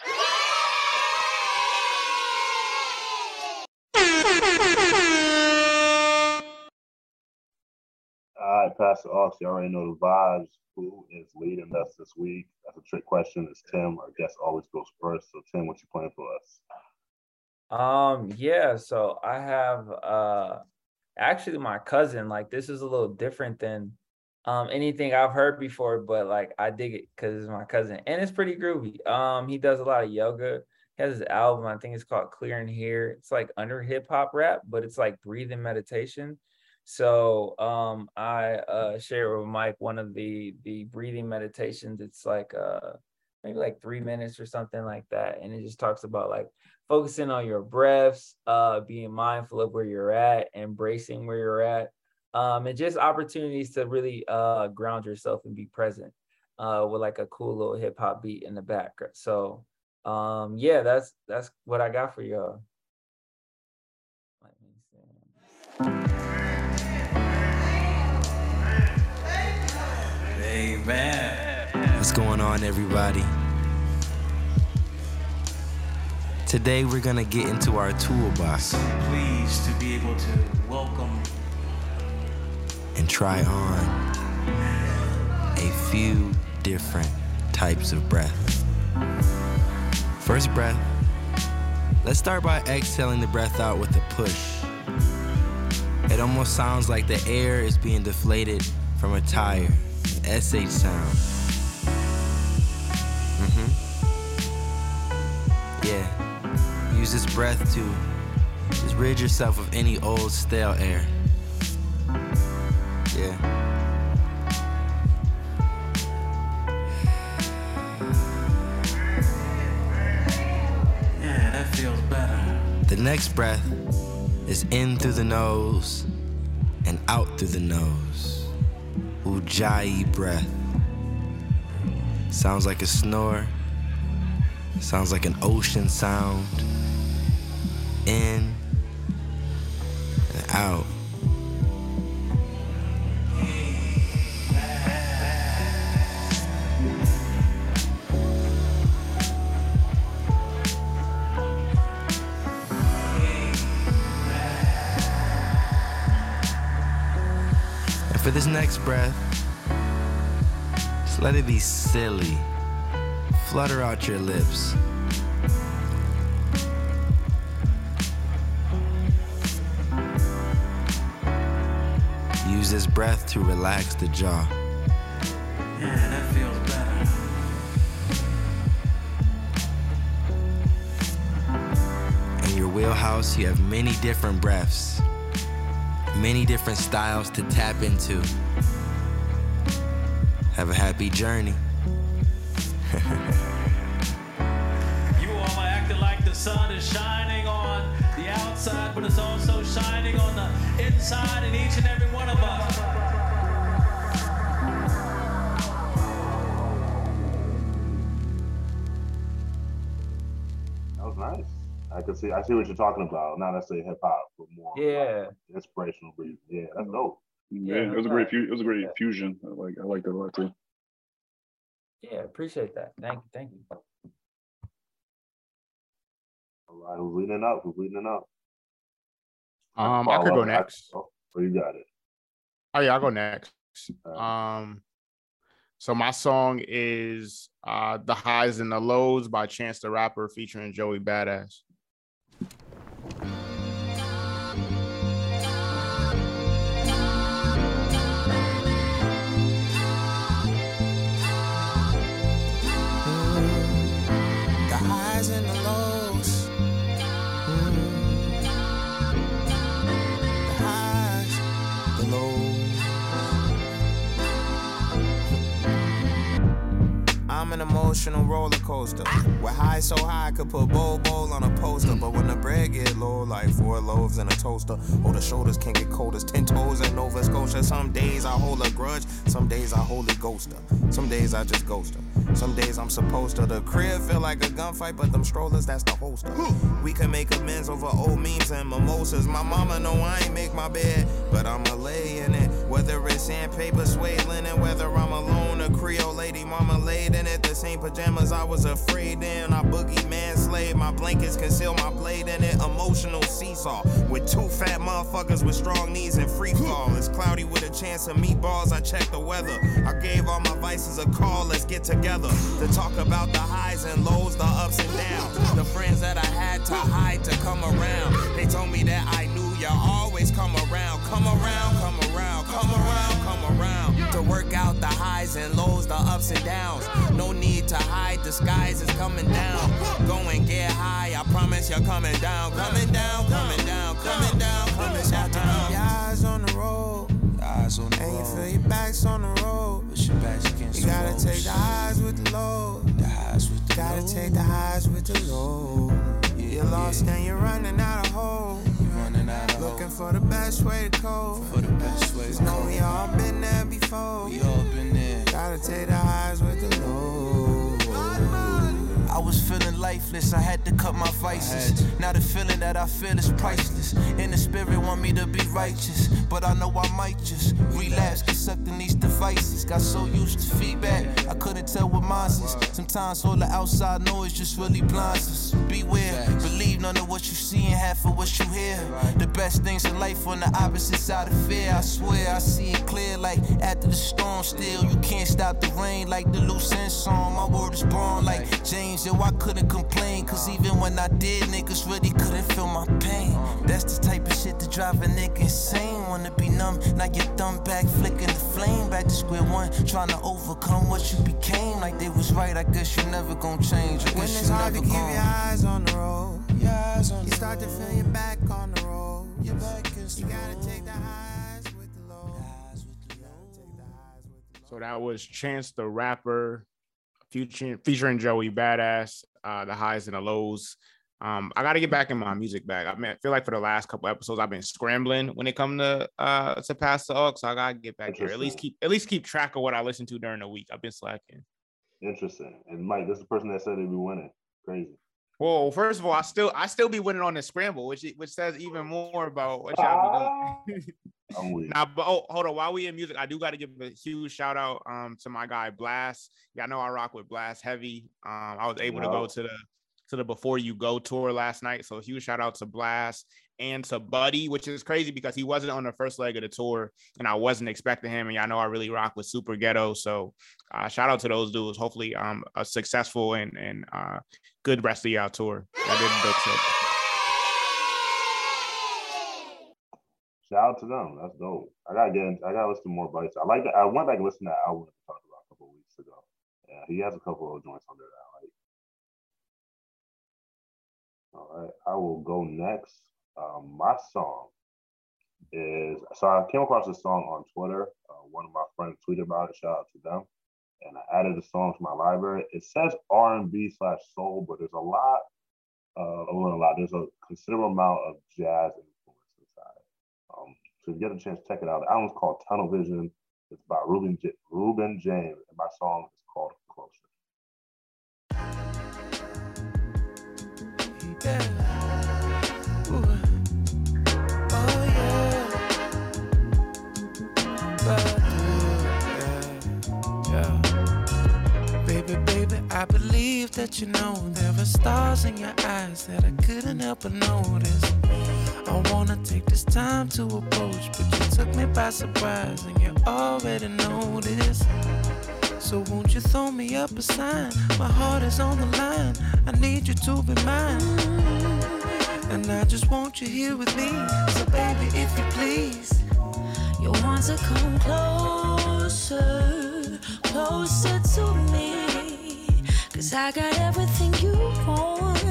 All right, Pass the Aux, you already know the vibes. Who is leading us this week? That's a trick question. It's Tim. Our guest always goes first. So Tim, what you playing for us? Um, yeah, so I have uh actually my cousin, like this is a little different than um anything I've heard before, but like I dig it because it's my cousin and it's pretty groovy. Um, he does a lot of yoga. He has his album, I think it's called Clear and Here. It's like under hip hop rap, but it's like breathing meditation. So um, I uh, share with Mike one of the the breathing meditations. It's like uh, maybe like three minutes or something like that, and it just talks about like focusing on your breaths, uh, being mindful of where you're at, embracing where you're at, um, and just opportunities to really uh, ground yourself and be present uh, with like a cool little hip hop beat in the back. So um, yeah, that's that's what I got for y'all. Amen. What's going on, everybody? Today we're gonna get into our toolbox. So Pleased to be able to welcome and try on a few different types of breath. First breath, let's start by exhaling the breath out with a push. It almost sounds like the air is being deflated from a tire. SH sound. Mm-hmm. Yeah. Use this breath to just rid yourself of any old stale air. Yeah. Yeah, that feels better. The next breath is in through the nose and out through the nose. Ujjayi breath. Sounds like a snore. Sounds like an ocean sound. In and out. For this next breath, let it be silly. Flutter out your lips. Use this breath to relax the jaw. Yeah, that feels better. In your wheelhouse, you have many different breaths, many different styles to tap into. Have a happy journey. you all are acting like the sun is shining on the outside, but it's also shining on the inside in each and every one of us. That was nice. I can see. I see what you're talking about. Not necessarily hip hop, but more yeah, like inspirational breathing. Yeah, that's dope. Yeah, yeah it was a great it was a great fusion. I like I like that a lot too. Yeah, appreciate that. Thank you, thank you. All right, who's leading up? Who's leading up? Um, I could go next. Oh, you got it. Oh yeah, I'll go next. Um, so my song is uh "The Highs and the Lows" by Chance the Rapper featuring Joey Badass. Emotional roller coaster. With high so high, I could put bowl bowl on a poster. But when the bread get low, like four loaves in a toaster, or the shoulders can get cold as ten toes in Nova Scotia. Some days I hold a grudge, some days I holy ghost her. Some days I just ghost her. Some days I'm supposed to. The crib feel like a gunfight, but them strollers, that's the holster. We can make amends over old memes and mimosas. My mama know I ain't make my bed, but I'ma lay in it. Whether it's sandpaper, suede linen, whether I'm alone, a Creole lady, mama laid in it. The same pajamas I was afraid in. I boogie man slave, my blankets conceal my blade in it. Emotional seesaw with two fat motherfuckers with strong knees and free fall. It's cloudy with a chance of meatballs. I check the weather. I gave all my vices a call. Let's get together to talk about the highs and lows, the ups and downs. The friends that I had to hide to come around. They told me that I knew you always come around, come around, come around, come around, come around. To work out the highs and lows, the ups and downs. No need to hide, the skies is coming down. Go and get high, I promise you're coming down, coming down, coming down, coming down, coming down. Keep your eyes on the road. Eyes on the And you feel your back's on the road. Push your backs against You the gotta ropes. take the highs with the lows. The highs with the Gotta lows. take the highs with the lows. You're lost and you're running out of hope. Running out of Looking for the best way to cope. for the best way Cause to know we all been there before. We all been there. Gotta take the highs with the lows. I was feeling lifeless, I had to cut my vices. Now the feeling that I feel is priceless. And the spirit want me to be righteous. But I know I might just relapse, get sucked in these devices. Got so used to feedback, I couldn't tell what mine is. Sometimes all the outside noise just really blinds us. Beware, believe none of what you see and half of what you hear. The best things in life on the opposite side of fear. I swear I see it clear like after the storm. Still, you can't stop the rain like the loose end song. My word is born like James, yo, I couldn't complain. Cause even when I did, niggas really couldn't feel my pain. That's the type of shit that drive a nigga insane. Wanna be numb, now your thumb back, flicking the flame. Back to square one, trying to overcome what you became. Like they was right, I guess you never gonna change. I When guess it's you hard to never keep your eyes on the road. Your eyes on You the start to feel your back on the road. Your back against You the gotta road. take the highs with the lows. Eyes with the You gotta take the highs with the lows. So that was Chance the Rapper, featuring featuring Joey Badass, uh, the highs and the lows. Um, I got to get back in my music bag. I mean, I feel like for the last couple episodes, I've been scrambling when it come to uh to pass the aux. So I gotta get back here. At least keep at least keep track of what I listen to during the week. I've been slacking. Interesting. And Mike, this is the person that said they'd be winning. Crazy. Well, first of all, I still I still be winning on the scramble, which which says even more about what y'all be doing. Now, but oh, hold on. While we in music, I do got to give a huge shout out um to my guy Blast. Yeah, I know I rock with Blast heavy. Um, I was able to go to the to the Before You Go tour last night. So huge shout out to Blast and to Buddy, which is crazy because he wasn't on the first leg of the tour, and I wasn't expecting him. And y'all know I really rock with Super Ghetto. So uh, shout out to those dudes. Hopefully, um, a successful and and uh good rest of y'all tour. Did. Shout out to them. That's dope. I gotta get. In, I gotta listen to more bites. I like that. I went back and listened to that album we talked about a couple weeks ago. Yeah, he has a couple of joints on there that I like. All right, I will go next. Um, my song is so I came across this song on Twitter. Uh, one of my friends tweeted about it. Shout out to them. And I added the song to my library. It says R and B slash soul, but there's a lot. Uh, a lot. There's a considerable amount of jazz influence inside. Um, so if you get a chance, check it out. The album's called Tunnel Vision. It's by Ruben J- Reuben James, and my song is called Closer. Yeah. I believe that you know there are stars in your eyes that I couldn't help but notice. I wanna take this time to approach, but you took me by surprise and you already know this. So won't you throw me up a sign? My heart is on the line. I need you to be mine. And I just want you here with me. So baby, if you please. You want to come closer, closer to me. Cause I got everything you want.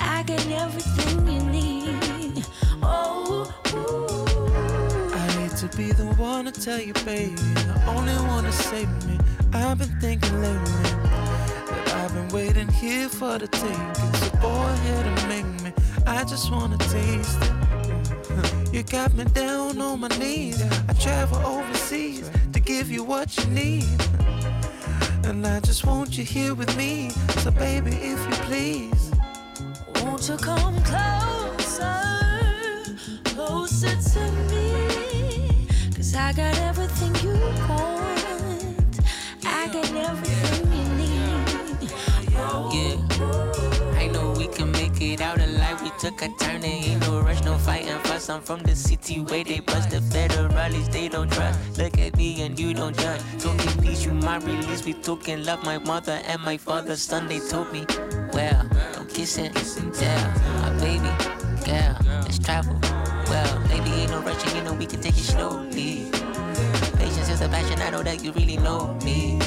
I got everything you need. Oh, ooh. I hate to be the one to tell you, baby. The only one to save me. I've been thinking lately. That I've been waiting here for the taking. So go ahead and make me. I just wanna taste it. You got me down on my knees. I travel overseas to give you what you need. And I just want you here with me. So, baby, if you please, won't you come closer, closer to me? Cause I got everything you want. I got everything you need. Yeah. I know we can make it out alive. We took a turn and ain't no rush, no fighting fuss. I'm from the city where they bust the federalists, they don't trust. Look at me and you don't judge. Talking peace, you my release. We talking love, my mother and my father, son. They told me, well, don't kiss it, tell my baby, girl, let's travel. Well, maybe ain't no rushing, you know we can take it slowly. Patience is a passion, I know that you really know me.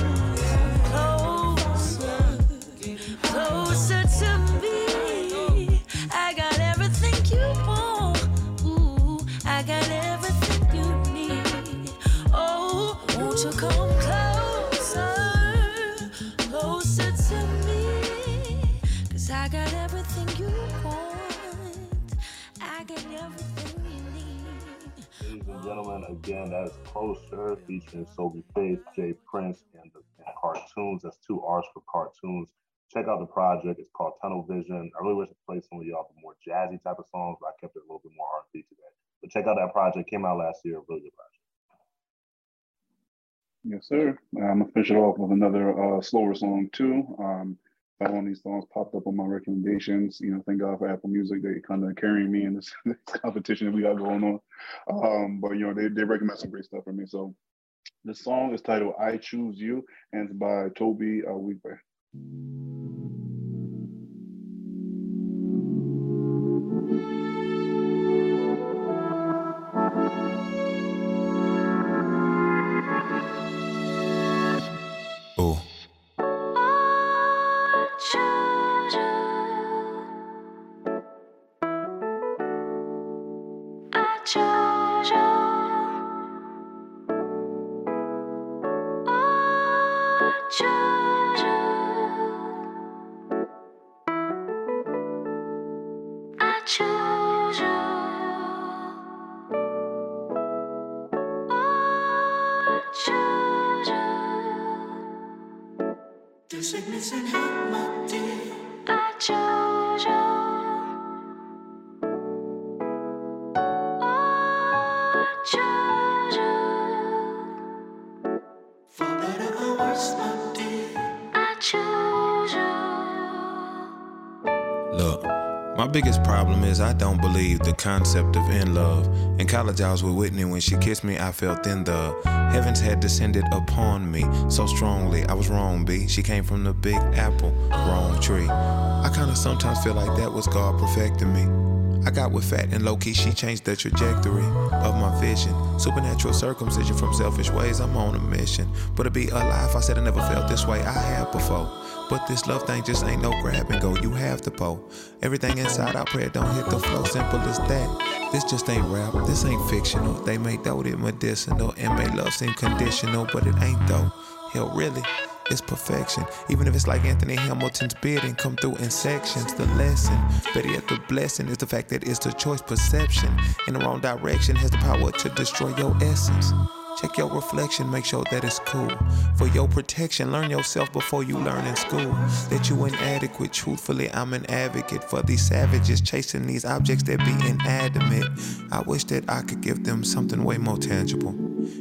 Gentlemen, again, that is Closer featuring Sophie Faith, Jay Prince, and the and cartoons. That's two R's for cartoons. Check out the project. It's called Tunnel Vision. I really wish to play some of y'all the more jazzy type of songs, but I kept it a little bit more R&B today. But check out that project. Came out last year. Really good project. Yes, sir. I'm gonna finish it off with another uh, slower song too. Um, that one of these songs popped up on my recommendations. You know, thank God for Apple Music. They kind of carrying me in this, this competition that we got going on. Um, but you know, they they recommend some great stuff for me. So the song is titled "I Choose You" and it's by Tobe uh, Nwigwe. Biggest problem is I don't believe the concept of in love. In college, I was with Whitney. When she kissed me, I felt then the heavens had descended upon me so strongly. I was wrong, B. She came from the big apple, wrong tree. I kinda sometimes feel like that was God perfecting me. I got with fat and low key, she changed the trajectory of my vision. Supernatural circumcision from selfish ways, I'm on a mission. But to be alive, I said I never felt this way, I have before. But this love thing just ain't no grab and go, you have to pull. Everything inside, I pray it don't hit the flow, simple as that. This just ain't rap, this ain't fictional. They may doubt it medicinal and make love seem conditional, but it ain't though. Hell, really? It's perfection. Even if it's like Anthony Hamilton's and come through in sections. The lesson, better yet, the blessing is the fact that it's the choice perception. In the wrong direction has the power to destroy your essence. Check your reflection, make sure that it's cool. For your protection, learn yourself before you learn in school. That you inadequate, truthfully, I'm an advocate for these savages chasing these objects that be inanimate. I wish that I could give them something way more tangible.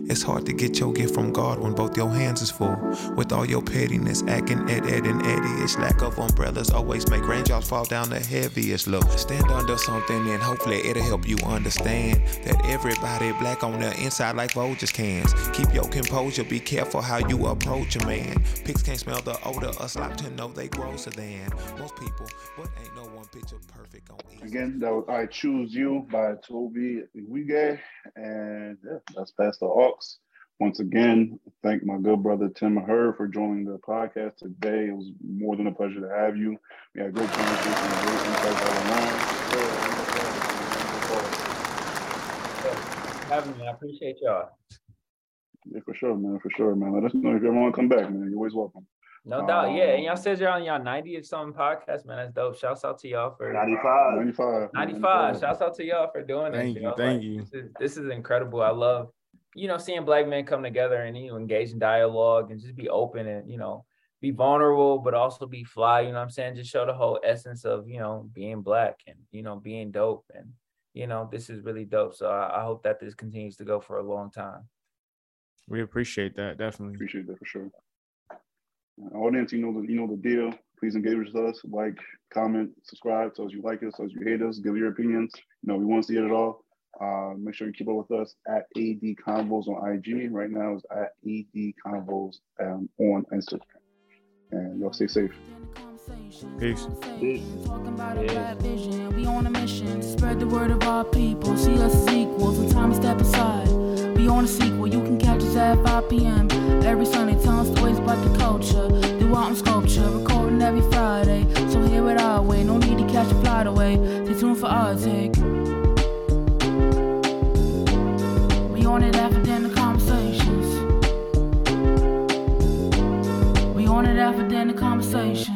It's hard to get your gift from God when both your hands is full. With all your pettiness, acting Ed, Ed, and Eddie-ish. Lack of umbrellas always make raindrops fall down the heaviest. Look, stand under something and hopefully it'll help you understand that everybody black on the inside like Folgers cans. Keep your composure, be careful how you approach a man. Pigs can't smell the odor, us like to know they grosser than most people. But ain't no one picture perfect on each. Again, that was I Choose You by Tobe Nwigwe. And yeah, that's Pastor Ox. Once again, thank my good brother Tim Herd for joining the podcast today. It was more than a pleasure to have you. We had a great conversation, great insights all around. Having me, I appreciate y'all. Yeah, for sure, man. For sure, man. Let us know if you ever want to come back, man. You're always welcome. No doubt, yeah. And Um, y'all said you're on y'all 90 or something podcast, man. That's dope. Shouts out to y'all for 95. 95. 95. Shouts out to y'all for doing this. Thank you, know, thank like, you. This is, this is incredible. I love, you know, seeing black men come together and you know engage in dialogue and just be open and you know be vulnerable, but also be fly. You know what I'm saying? Just show the whole essence of you know being black and you know being dope and you know this is really dope. So I, I hope that this continues to go for a long time. We appreciate that definitely. Appreciate that for sure. Uh, Audience, you know the you know the deal. Please engage with us. Like, comment, subscribe. So as you like us, so as you hate us, give your opinions. You know we want to see it at all. Uh, make sure you keep up with us at AD Convos on IG. Right now is at AD Convos um, on Instagram. And y'all stay safe. Peace. Talking about a bad vision. We on a mission to spread the word of our people. See us as equals. It's time step aside. We on a sequel. You can catch us at 5 p.m. every Sunday. Tell us stories about the culture. Do art and sculpture. Recording every Friday. So hear it our way. No need to catch a flight away. Stay tuned for us. Hey. on it after conversations. We wanted it conversations.